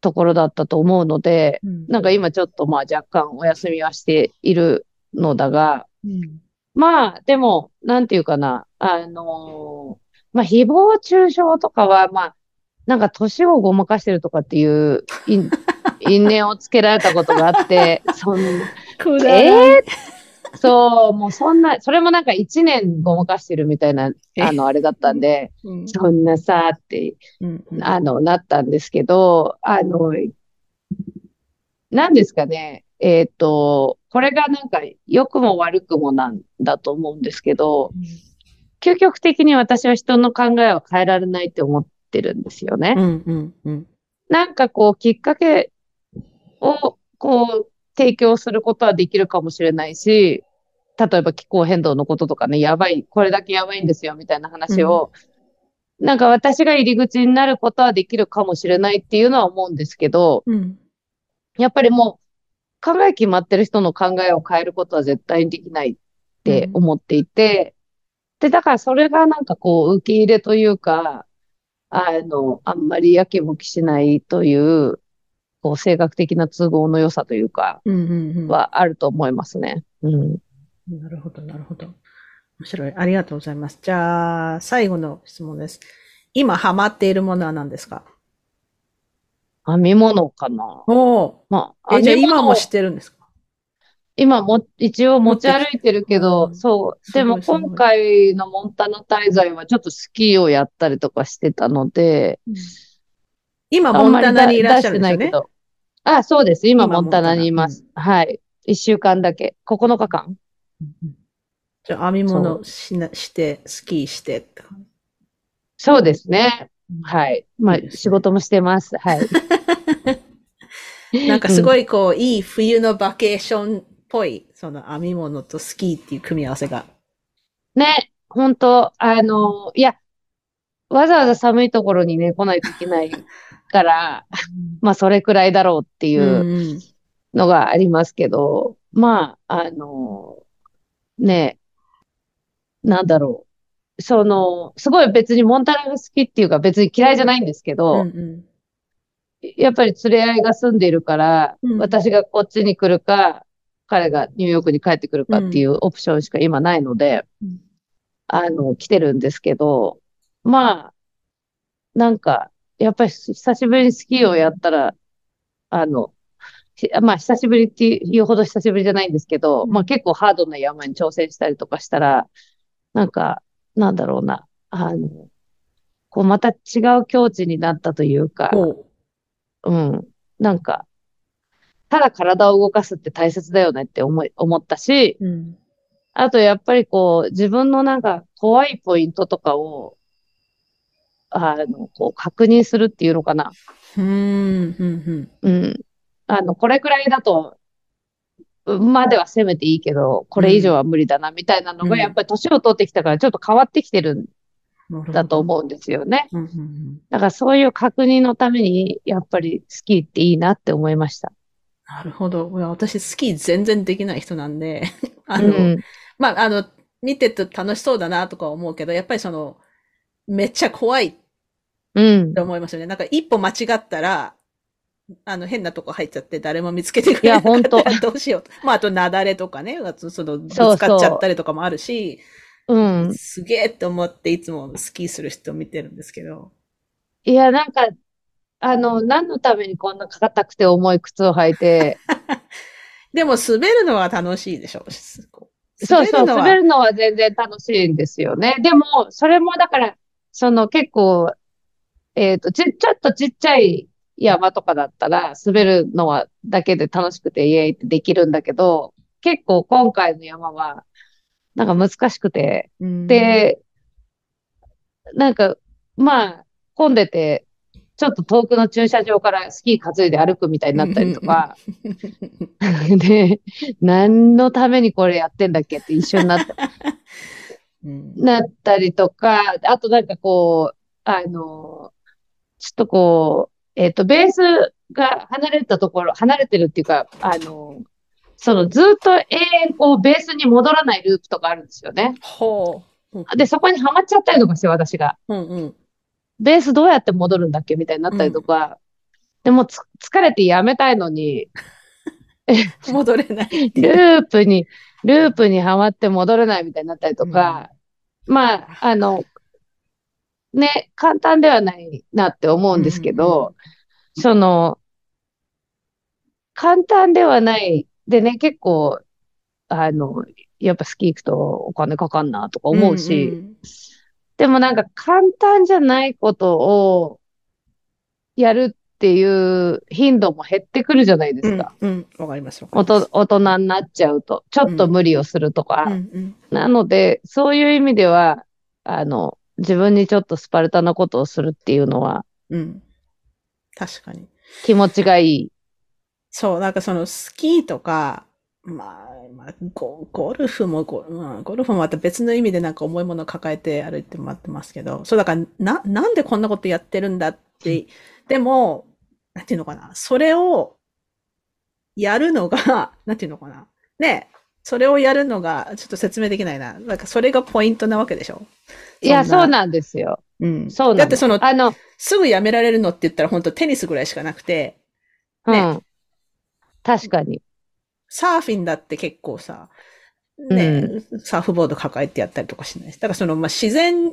ところだったと思うので、うん。なんか今ちょっとまあ若干お休みはしているのだが、うん。まあでも、なんていうかな、あのーまあ誹謗中傷とかはまあ、なんか年をごまかしてるとかっていう因 (laughs) 因縁をつけられたことがあって、そん (laughs) えーそう、もうそんな、それもなんか一年ごまかしてるみたいな、あの、あれだったんで、うん。そんなさ、って、うん。うんあの、なったんですけど、あの、何ですかね。えっと、これがなんか良くも悪くもなんだと思うんですけど、究極的に私は人の考えを変えられないって思ってるんですよね。うんうんうん。なんかこう、きっかけを、こう、提供することはできるかもしれないし、例えば気候変動のこととかね、やばい、これだけやばいんですよ、みたいな話を、なんか私が入り口になることはできるかもしれないっていうのは思うんですけど、うん。やっぱりもう、考え決まってる人の考えを変えることは絶対にできないって思っていて、で、だからそれがなんかこう、受け入れというか、あの、あんまりやきもきしないという、こう、性格的な都合の良さというか、はあると思いますね。うん。なるほど、なるほど。面白い。ありがとうございます。じゃあ、最後の質問です。今ハマっているものは何ですか？編み物かな。おお。まあ、え、じゃあ今も知ってるんですか？今も、一応持ち歩いてるけ持ど、そう。でも今回のモンタナ滞在はちょっとスキーをやったりとかしてたので、今、モンタナにいらっしゃるんですよねあそうです。今、今モンタナにいます。はい。一週間だけ。9日間。じゃあ、編み物しな、して、スキーしてそうですね。じ。はい。まあ仕事もしてます。はい。(laughs) なんかすごいこう、いい冬のバケーションっぽい、その編み物とスキーっていう組み合わせが。ね、本当あの、いや、わざわざ寒いところにね、来ないといけないから、まあ、それくらいだろうっていうのがありますけど、まあ、あの、ね、なんだろう。その、すごい別にモンタナが好きっていうか別に嫌いじゃないんですけうど、んうんやっぱり連れ合いが住んでいるから、うん私がこっちに来るか、彼がニューヨークに帰ってくるかっていうオプションしか今ないので、うん。あの、来てるんですけど、まあ、なんか、やっぱり久しぶりにスキーをやったら、あの、ひまあ、久しぶりっていうほど久しぶりじゃないんですけど、うん。まあ結構ハードな山に挑戦したりとかしたら、なんか、なんだろうな、あの、こうまた違う境地になったというか、うん。なんか、ただ体を動かすって大切だよねって思い、思ったし、うんあとやっぱりこう、自分のなんか怖いポイントとかを、あの、こう確認するっていうのかな。うんうんうん。あの、これくらいだと、までは攻めていいけど、これ以上は無理だな、みたいなのうんが、やっぱり年を取ってきたからちょっと変わってきてるんうん。だと思うんですよね。だからそういう確認のために、やっぱりスキーっていいなって思いました。なるほど。私、スキー全然できない人なんで、(laughs) あの、うん。まあ、あの、見てて楽しそうだなとか思うけど、やっぱりその、めっちゃ怖いっうんて。思いますよね。なんか一歩間違ったら、あの、変なとこ入っちゃって誰も見つけてくれなかったほんらどうしようと。まあ、あと、雪崩とかね、その、ぶつそうかっちゃったりとかもあるし、うん。すげえって思っていつもスキーする人見てるんですけど。いや、なんか、あの、何のためにこんな硬くて重い靴を履いて、(laughs) でも滑るのは楽しいでしょ。そうそう、滑るのは全然楽しいんですよね。でも、それもだから、その結構、えっと、ち、ちょっとちっちゃい山とかだったら、滑るのはだけで楽しくてイエーイってできるんだけど、結構今回の山は、なんか難しくて、うんで、なんか、まあ、混んでて、ちょっと遠くの駐車場からスキー担いで歩くみたいになったりとか、で、何のためにこれやってんだっけって一緒になった、(laughs) うんなったりとか、あとなんかこう、あの、ちょっとこう、えっと、ベースが離れたところ、離れてるっていうか、あの、そのずっと永遠こうベースに戻らないループとかあるんですよね。ほう。で、そこにはまっちゃったりとかして、私が。うんうん。ベースどうやって戻るんだっけみたいになったりとか、でもつ疲れてやめたいのに、(laughs) 戻れないル。ープに、ループにはまって戻れないみたいになったりとか、まあ、あの、ね、簡単ではないなって思うんですけど、その、簡単ではない。でね、結構、あの、やっぱスキー行くとお金かかんなとか思うし、うんうんでもなんか簡単じゃないことをやるっていう頻度も減ってくるじゃないですか。うん、うん、わかります。大人になっちゃうと、ちょっと無理をするとか。うんうんなので、そういう意味では、あの、自分にちょっとスパルタなことをするっていうのはうん。確かに。気持ちがいい。そう、なんかそのスキーとか、まあ、まあ、ゴゴルフもゴ、うん、ゴルフもまた別の意味でなんか重いものを抱えて歩いて回ってますけど、そうだから、な、なんでこんなことやってるんだって、でも、なんていうのかな、それをやるのが、(laughs) なんていうのかな、ね、それをやるのが、ちょっと説明できないな。なんかそれがポイントなわけでしょいや、そうなんですよ。うん。そうだってその、あの、すぐやめられるのって言ったら本当テニスぐらいしかなくて、ねうん。確かに。サーフィンだって結構さ、ね、サーフボード抱えてやったりとかしない？し。だからその、まあ、自然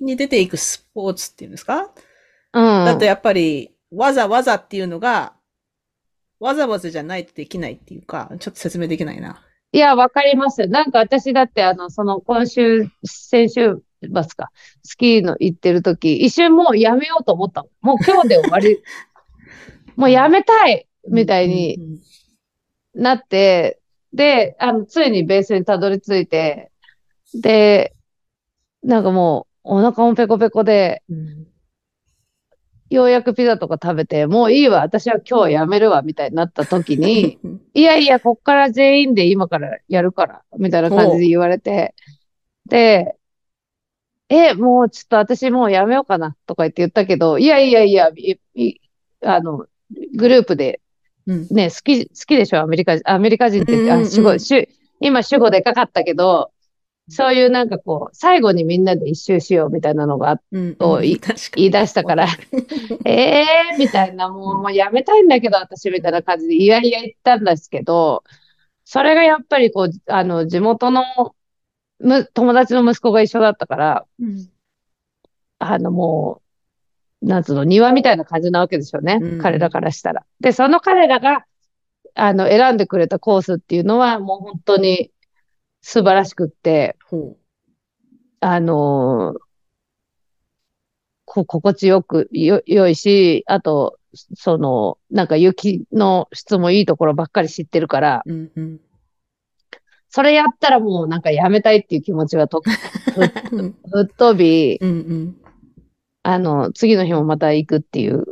に出ていくスポーツっていうんですか、うん。だとやっぱり、わざわざっていうのが、わざわざじゃないとできないっていうか、ちょっと説明できないな。いや、わかります。なんか私だって、あの、その今週、先週末か、スキーの行ってる時、一瞬もうやめようと思ったもう今日で終わり。(laughs) もうやめたいみたいにうんなって、で、あの、ついにベースにたどり着いて、で、なんかもう、お腹もペコペコで、うん。ようやくピザとか食べて、もういいわ、私は今日やめるわ、みたいになった時に、うん。いやいや、こっから全員で今からやるから、みたいな感じで言われて、で、え、もうちょっと私もうやめようかな、とか言って言ったけど、いやいやいや、いいあの、グループでうん。ね、好き、好きでしょ、アメリカ人、アメリカ人って、うんうんうん。あ、主語、主、今主語でかかったけど、そういうなんかこう、最後にみんなで一周しようみたいなのがうんとい確かに。言い出したから、え (laughs) えー、みたいな、もう、もうやめたいんだけど、私みたいな感じで、いやいや言ったんですけど、それがやっぱりこう、あの、地元のむ、友達の息子が一緒だったから、うん。あの、もう、なんつうの、庭みたいな感じなわけですよね。うん彼らからしたら。で、その彼らが、あの、選んでくれたコースっていうのは、もう本当に素晴らしくって、ほあのーこ、心地よく、よ、良いし、あと、その、なんか雪の質もいいところばっかり知ってるから、う。うんうんそれやったらもうなんかやめたいっていう気持ちがと、(laughs) ふっ飛び、うんあの、次の日もまた行くっていう、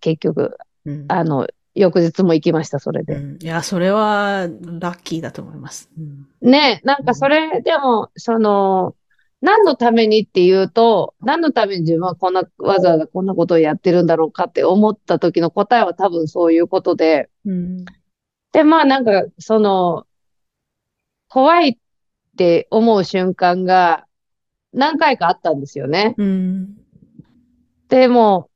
結局、うんあの、翌日も行きました、それで。うんいや、それはラッキーだと思います。うんね、なんかそれでも、その、何のためにっていうと、何のために自分はこんな、わざわざこんなことをやってるんだろうかって思った時の答えは多分そういうことで、うんで、まあなんか、その、怖いって思う瞬間が何回かあったんですよね。うんでも、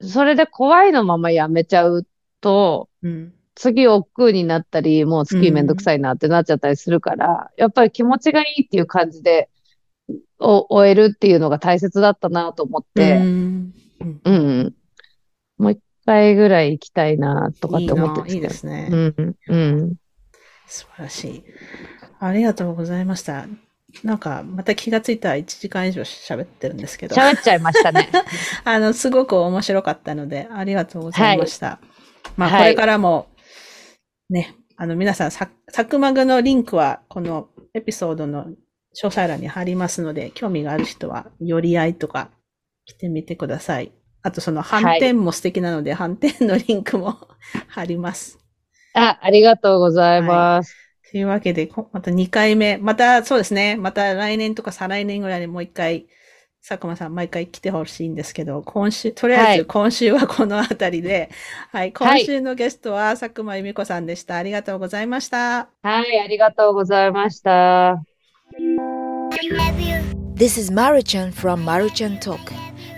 それで怖いのままやめちゃうと、うん次億劫になったり、もうスキーめんどくさいなってなっちゃったりするから、やっぱり気持ちがいいっていう感じで、お終えるっていうのが大切だったなと思っうて、んうん、もう一回ぐらい行きたいなとかって思っていいな、いいですすね。ど。うん、うん。素晴らしい。ありがとうございました。なんか、また気がついたら1時間以上喋ってるんですけど、喋っちゃいましたね。(laughs) あの、すごく面白かったので、ありがとうございました。まあ、はいこれからも、ね、あの、皆さん、ササクマグのリンクは、このエピソードの詳細欄に貼りますので、興味がある人は、寄り合いとか来てみてください。あと、その、反転も素敵なので、反転のリンクも (laughs) 貼ります。あ、ありがとうございます。というわけで、こまた2回目、またそうですね、また来年とか再来年ぐらいにもう一回、佐久間さん毎回来てほしいんですけど、今週、とりあえずはい今週はこのあたりで、はい、はい今週のゲストは佐久間由美子さんでした。ありがとうございました。はい、ありがとうございました。This is Maruchan from Maruchan Talk.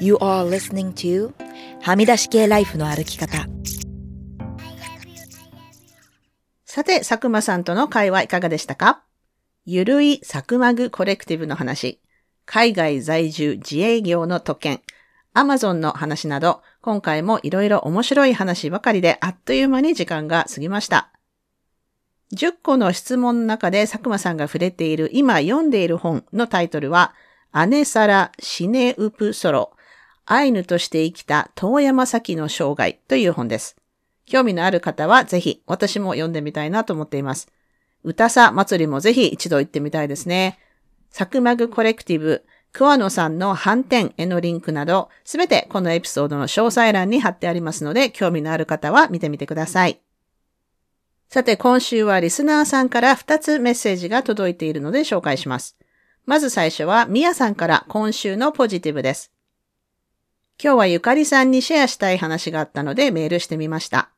You are listening to はみ出し系ライフの歩き方。さて、佐久間さんとの会話いかがでしたか？ゆるい佐久間具コレクティブの話、海外在住自営業の特権、アマゾンの話など、今回もいろいろ面白い話ばかりであっという間に時間が過ぎました。10個の質問の中で佐久間さんが触れている今読んでいる本のタイトルは、アネサラ・シネウプソロ、アイヌとして生きた遠山崎の生涯という本です。興味のある方はぜひ私も読んでみたいなと思っています。歌さ祭りもぜひ一度行ってみたいですね。サクマグコレクティブ、桑野さんの反転へのリンクなど、すべてこのエピソードの詳細欄に貼ってありますので、興味のある方は見てみてください。さて、今週はリスナーさんから2つメッセージが届いているので紹介します。まず最初は、みやさんから今週のポジティブです。今日はゆかりさんにシェアしたい話があったのでメールしてみました。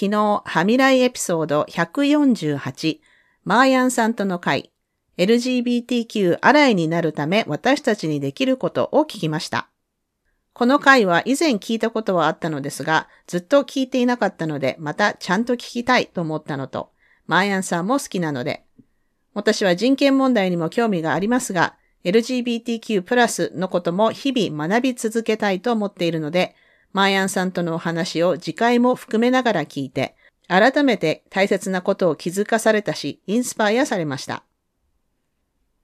昨日、はみらいエピソード148、マーヤンさんとの会、LGBTQ アライになるため私たちにできることを聞きました。この回は以前聞いたことはあったのですが、ずっと聞いていなかったので、またちゃんと聞きたいと思ったのと、マーヤンさんも好きなので、私は人権問題にも興味がありますが、LGBTQ+ プラスのことも日々学び続けたいと思っているので、マーヤンさんとのお話を次回も含めながら聞いて、改めて大切なことを気づかされたし、インスパイアされました。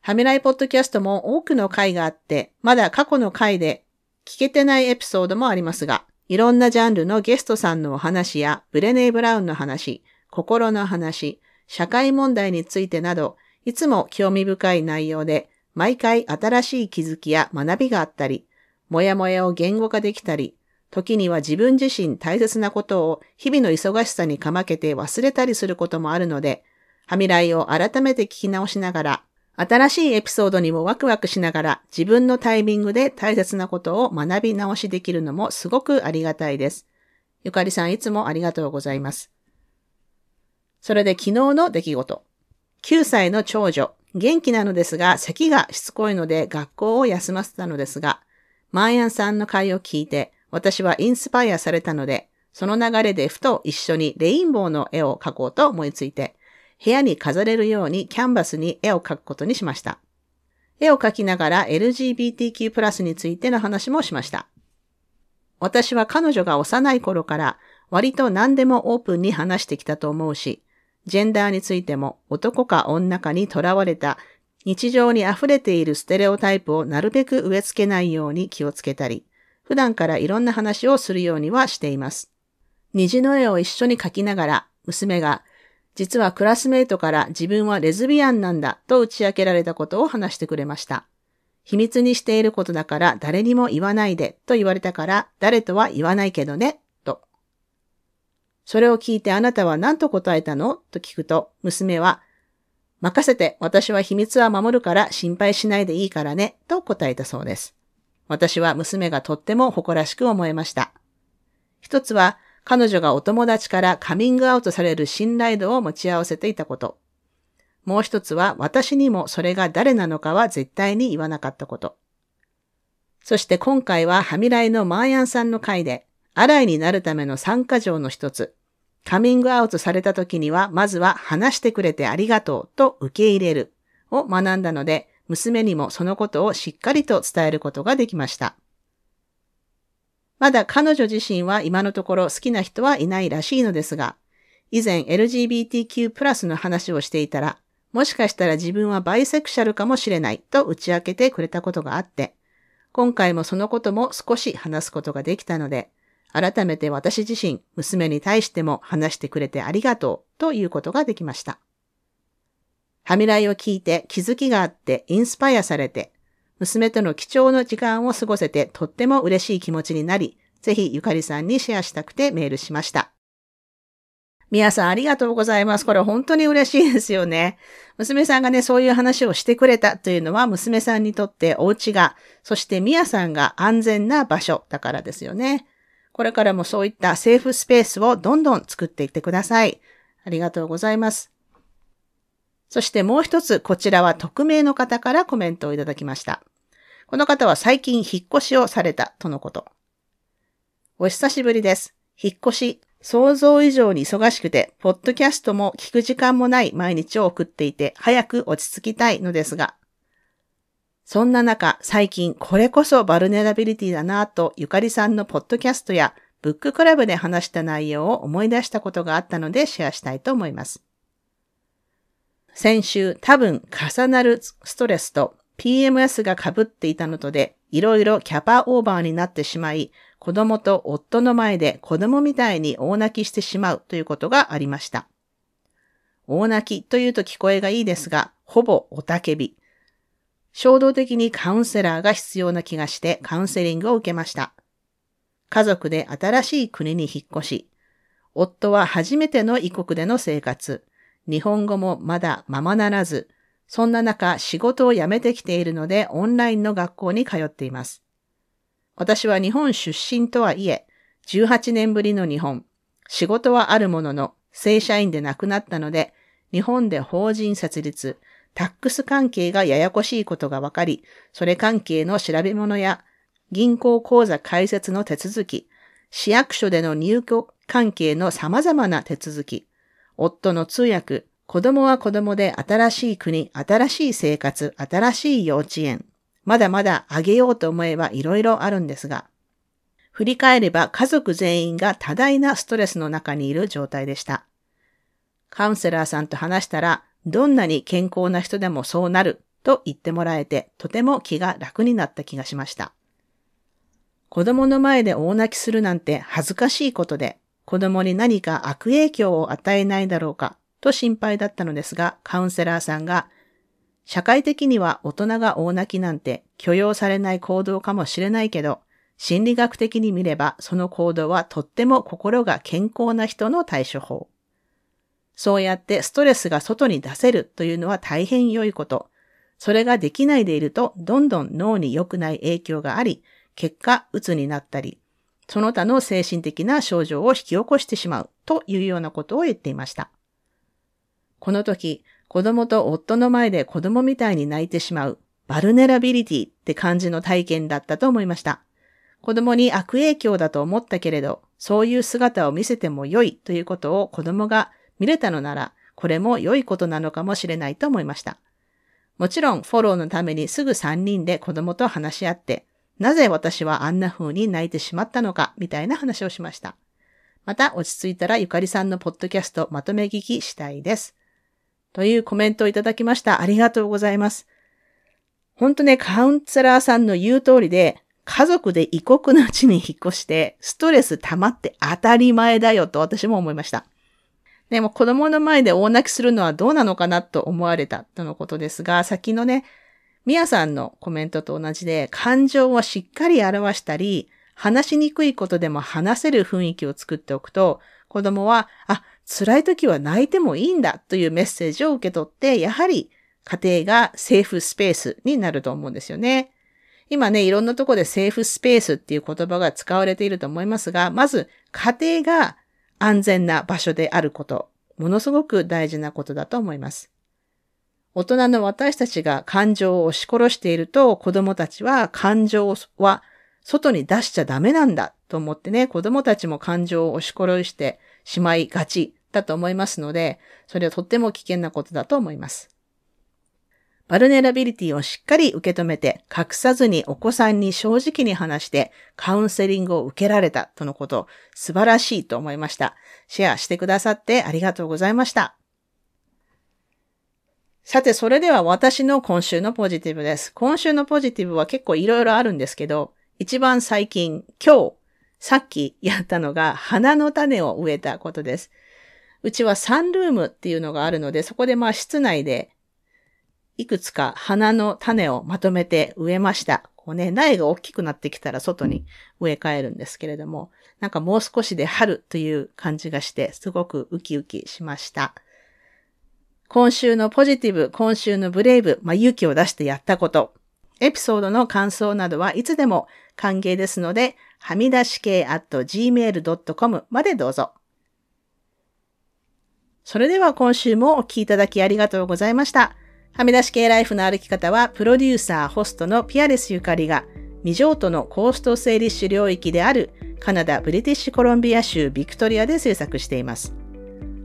はめないポッドキャストも多くの回があって、まだ過去の回で聞けてないエピソードもありますが、いろんなジャンルのゲストさんのお話や、ブレネイ・ブラウンの話、心の話、社会問題についてなど、いつも興味深い内容で、毎回新しい気づきや学びがあったり、もやもやを言語化できたり、時には自分自身大切なことを日々の忙しさにかまけて忘れたりすることもあるので、はみらいを改めて聞き直しながら、新しいエピソードにもワクワクしながら自分のタイミングで大切なことを学び直しできるのもすごくありがたいです。ゆかりさんいつもありがとうございます。それで昨日の出来事。9歳の長女、元気なのですが咳がしつこいので学校を休ませたのですが、マーヤンさんの会を聞いて私はインスパイアされたので、その流れでふと一緒にレインボーの絵を描こうと思いついて、部屋に飾れるようにキャンバスに絵を描くことにしました。絵を描きながら LGBTQ+ についての話もしました。私は彼女が幼い頃から割と何でもオープンに話してきたと思うし、ジェンダーについても男か女かにとらわれた日常に溢れているステレオタイプをなるべく植え付けないように気をつけたり、普段からいろんな話をするようにはしています。虹の絵を一緒に描きながら、娘が実はクラスメイトから自分はレズビアンなんだと打ち明けられたことを話してくれました。秘密にしていることだから誰にも言わないでと言われたから誰とは言わないけどね、と。それを聞いてあなたは何と答えたの？と聞くと娘は任せて私は秘密は守るから心配しないでいいからねと答えたそうです。私は娘がとっても誇らしく思えました。一つは彼女がお友達からカミングアウトされる信頼度を持ち合わせていたこと。もう一つは私にもそれが誰なのかは絶対に言わなかったこと。そして今回はハミライのマーヤンさんの回で、アライになるための参加条の一つ、カミングアウトされた時には、まずは話してくれてありがとうと受け入れるを学んだので、娘にもそのことをしっかりと伝えることができました。まだ彼女自身は今のところ好きな人はいないらしいのですが、以前 LGBTQ+ プラスの話をしていたら、もしかしたら自分はバイセクシャルかもしれないと打ち明けてくれたことがあって、今回もそのことも少し話すことができたので、改めて私自身、娘に対しても話してくれてありがとうということができました。はみらいを聞いて気づきがあってインスパイアされて、娘との貴重な時間を過ごせてとっても嬉しい気持ちになり、ぜひゆかりさんにシェアしたくてメールしました。皆さんありがとうございます。これ本当に嬉しいですよね。娘さんがね、そういう話をしてくれたというのは、娘さんにとってお家が、そしてみやさんが安全な場所だからですよね。これからもそういったセーフスペースをどんどん作っていってください。ありがとうございます。そしてもう一つ、こちらは匿名の方からコメントをいただきました。この方は最近引っ越しをされたとのこと。お久しぶりです。引っ越し、想像以上に忙しくて、ポッドキャストも聞く時間もない毎日を送っていて、早く落ち着きたいのですが、そんな中、最近これこそバルネラビリティだなぁと、ゆかりさんのポッドキャストやブッククラブで話した内容を思い出したことがあったのでシェアしたいと思います。先週多分重なるストレスと PMS が被っていたのとで、いろいろキャパオーバーになってしまい、子供と夫の前で子供みたいに大泣きしてしまうということがありました。大泣きというと聞こえがいいですが、ほぼおたけび。衝動的にカウンセラーが必要な気がしてカウンセリングを受けました。家族で新しい国に引っ越し、夫は初めての異国での生活、日本語もまだままならず、そんな中仕事を辞めてきているのでオンラインの学校に通っています。私は日本出身とはいえ、18年ぶりの日本、仕事はあるものの正社員で亡くなったので、日本で法人設立、タックス関係がややこしいことが分かり、それ関係の調べ物や銀行口座開設の手続き、市役所での入居関係の様々な手続き、夫の通訳、子供は子供で新しい国、新しい生活、新しい幼稚園、まだまだあげようと思えば色々あるんですが、振り返れば家族全員が多大なストレスの中にいる状態でした。カウンセラーさんと話したら、どんなに健康な人でもそうなると言ってもらえて、とても気が楽になった気がしました。子供の前で大泣きするなんて恥ずかしいことで、子供に何か悪影響を与えないだろうかと心配だったのですが、カウンセラーさんが社会的には大人が大泣きなんて許容されない行動かもしれないけど、心理学的に見ればその行動はとっても心が健康な人の対処法。そうやってストレスが外に出せるというのは大変良いこと。それができないでいると、どんどん脳に良くない影響があり、結果、鬱になったり、その他の精神的な症状を引き起こしてしまうというようなことを言っていました。この時、子供と夫の前で子供みたいに泣いてしまう、バルネラビリティって感じの体験だったと思いました。子供に悪影響だと思ったけれど、そういう姿を見せても良いということを子供が見れたのなら、これも良いことなのかもしれないと思いました。もちろん、フォローのためにすぐ3人で子供と話し合って、なぜ私はあんな風に泣いてしまったのか、みたいな話をしました。また、落ち着いたらゆかりさんのポッドキャストまとめ聞きしたいです。というコメントをいただきました。ありがとうございます。本当ね、カウンセラーさんの言う通りで、家族で異国の地に引っ越して、ストレス溜まって当たり前だよと私も思いました。でも子供の前で大泣きするのはどうなのかなと思われたとのことですが、先のね、ミヤさんのコメントと同じで、感情をしっかり表したり、話しにくいことでも話せる雰囲気を作っておくと、子供は、あ、辛い時は泣いてもいいんだというメッセージを受け取って、やはり家庭がセーフスペースになると思うんですよね。今ね、いろんなとこでセーフスペースっていう言葉が使われていると思いますが、まず家庭が安全な場所であること、ものすごく大事なことだと思います。大人の私たちが感情を押し殺していると、子供たちは感情は外に出しちゃダメなんだと思ってね、子供たちも感情を押し殺してしまいがちだと思いますので、それはとっても危険なことだと思います。バルネラビリティをしっかり受け止めて、隠さずにお子さんに正直に話してカウンセリングを受けられたとのこと、素晴らしいと思いました。シェアしてくださってありがとうございました。さて、それでは私の今週のポジティブです。今週のポジティブは結構いろいろあるんですけど、一番最近、今日、さっきやったのが花の種を植えたことです。うちはサンルームっていうのがあるので、そこでまあ室内でいくつか花の種をまとめて植えました。こうね、苗が大きくなってきたら外に植え替えるんですけれども、なんかもう少しで春という感じがして、すごくウキウキしました。今週のポジティブ、今週のブレイブ、まあ、勇気を出してやったこと、エピソードの感想などはいつでも歓迎ですので、はみ出し系 at gmail.com までどうぞ。それでは今週もお聴きいただきありがとうございました。はみ出し系ライフの歩き方は、プロデューサー、ホストのピアレスゆかりが、未譲渡のコーストセーリッシュ領域であるカナダ・ブリティッシュコロンビア州ビクトリアで制作しています。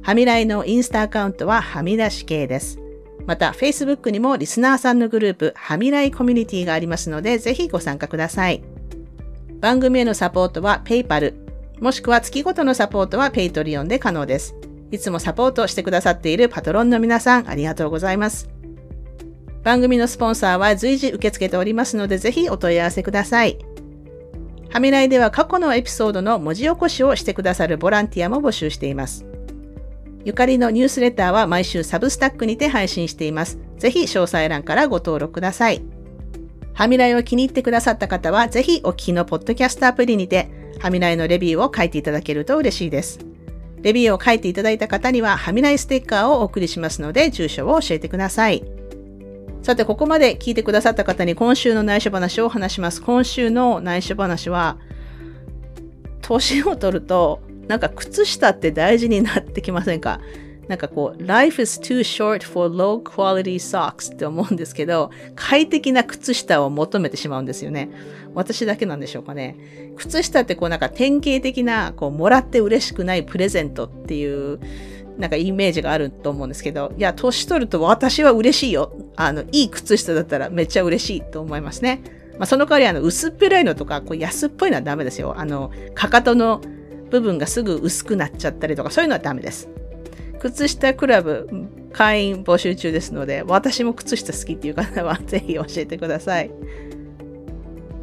はみらいのインスタアカウントははみ出し系です。また、Facebook にもリスナーさんのグループ、はみらいコミュニティがありますので、ぜひご参加ください。番組へのサポートは PayPal、もしくは月ごとのサポートは Patreon で可能です。いつもサポートしてくださっているパトロンの皆さん、ありがとうございます。番組のスポンサーは随時受け付けておりますので、ぜひお問い合わせください。はみらいでは過去のエピソードの文字起こしをしてくださるボランティアも募集しています。ゆかりのニュースレターは毎週サブスタックにて配信しています。ぜひ詳細欄からご登録ください。はみらいを気に入ってくださった方は、ぜひお聞きのポッドキャストアプリにて、はみらいのレビューを書いていただけると嬉しいです。レビューを書いていただいた方には、はみらいステッカーをお送りしますので、住所を教えてください。さて、ここまで聞いてくださった方に今週の内緒話を話します。今週の内緒話は、年を取ると、なんか靴下って大事になってきませんか？なんかこう、life is too short for low quality socks って思うんですけど、快適な靴下を求めてしまうんですよね。私だけなんでしょうかね。靴下ってこうなんか典型的な、こう、もらって嬉しくないプレゼントっていう、なんかイメージがあると思うんですけど、いや、年取ると私は嬉しいよ。あの、いい靴下だったらめっちゃ嬉しいと思いますね。まあ、その代わりあの、薄っぺらいのとか、こう安っぽいのはダメですよ。あの、かかとの部分がすぐ薄くなっちゃったりとか、そういうのはダメです。靴下クラブ会員募集中ですので、私も靴下好きっていう方は (laughs) ぜひ教えてください。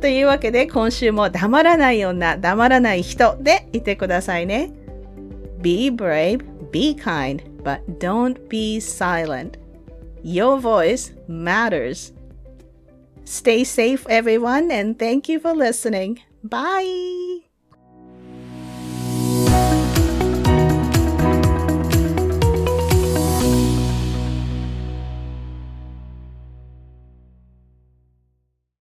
というわけで、今週も黙らない女、黙らない人でいてくださいね。Be brave, be kind, but don't be silent. Your voice matters. Stay safe, everyone, and thank you for listening. Bye!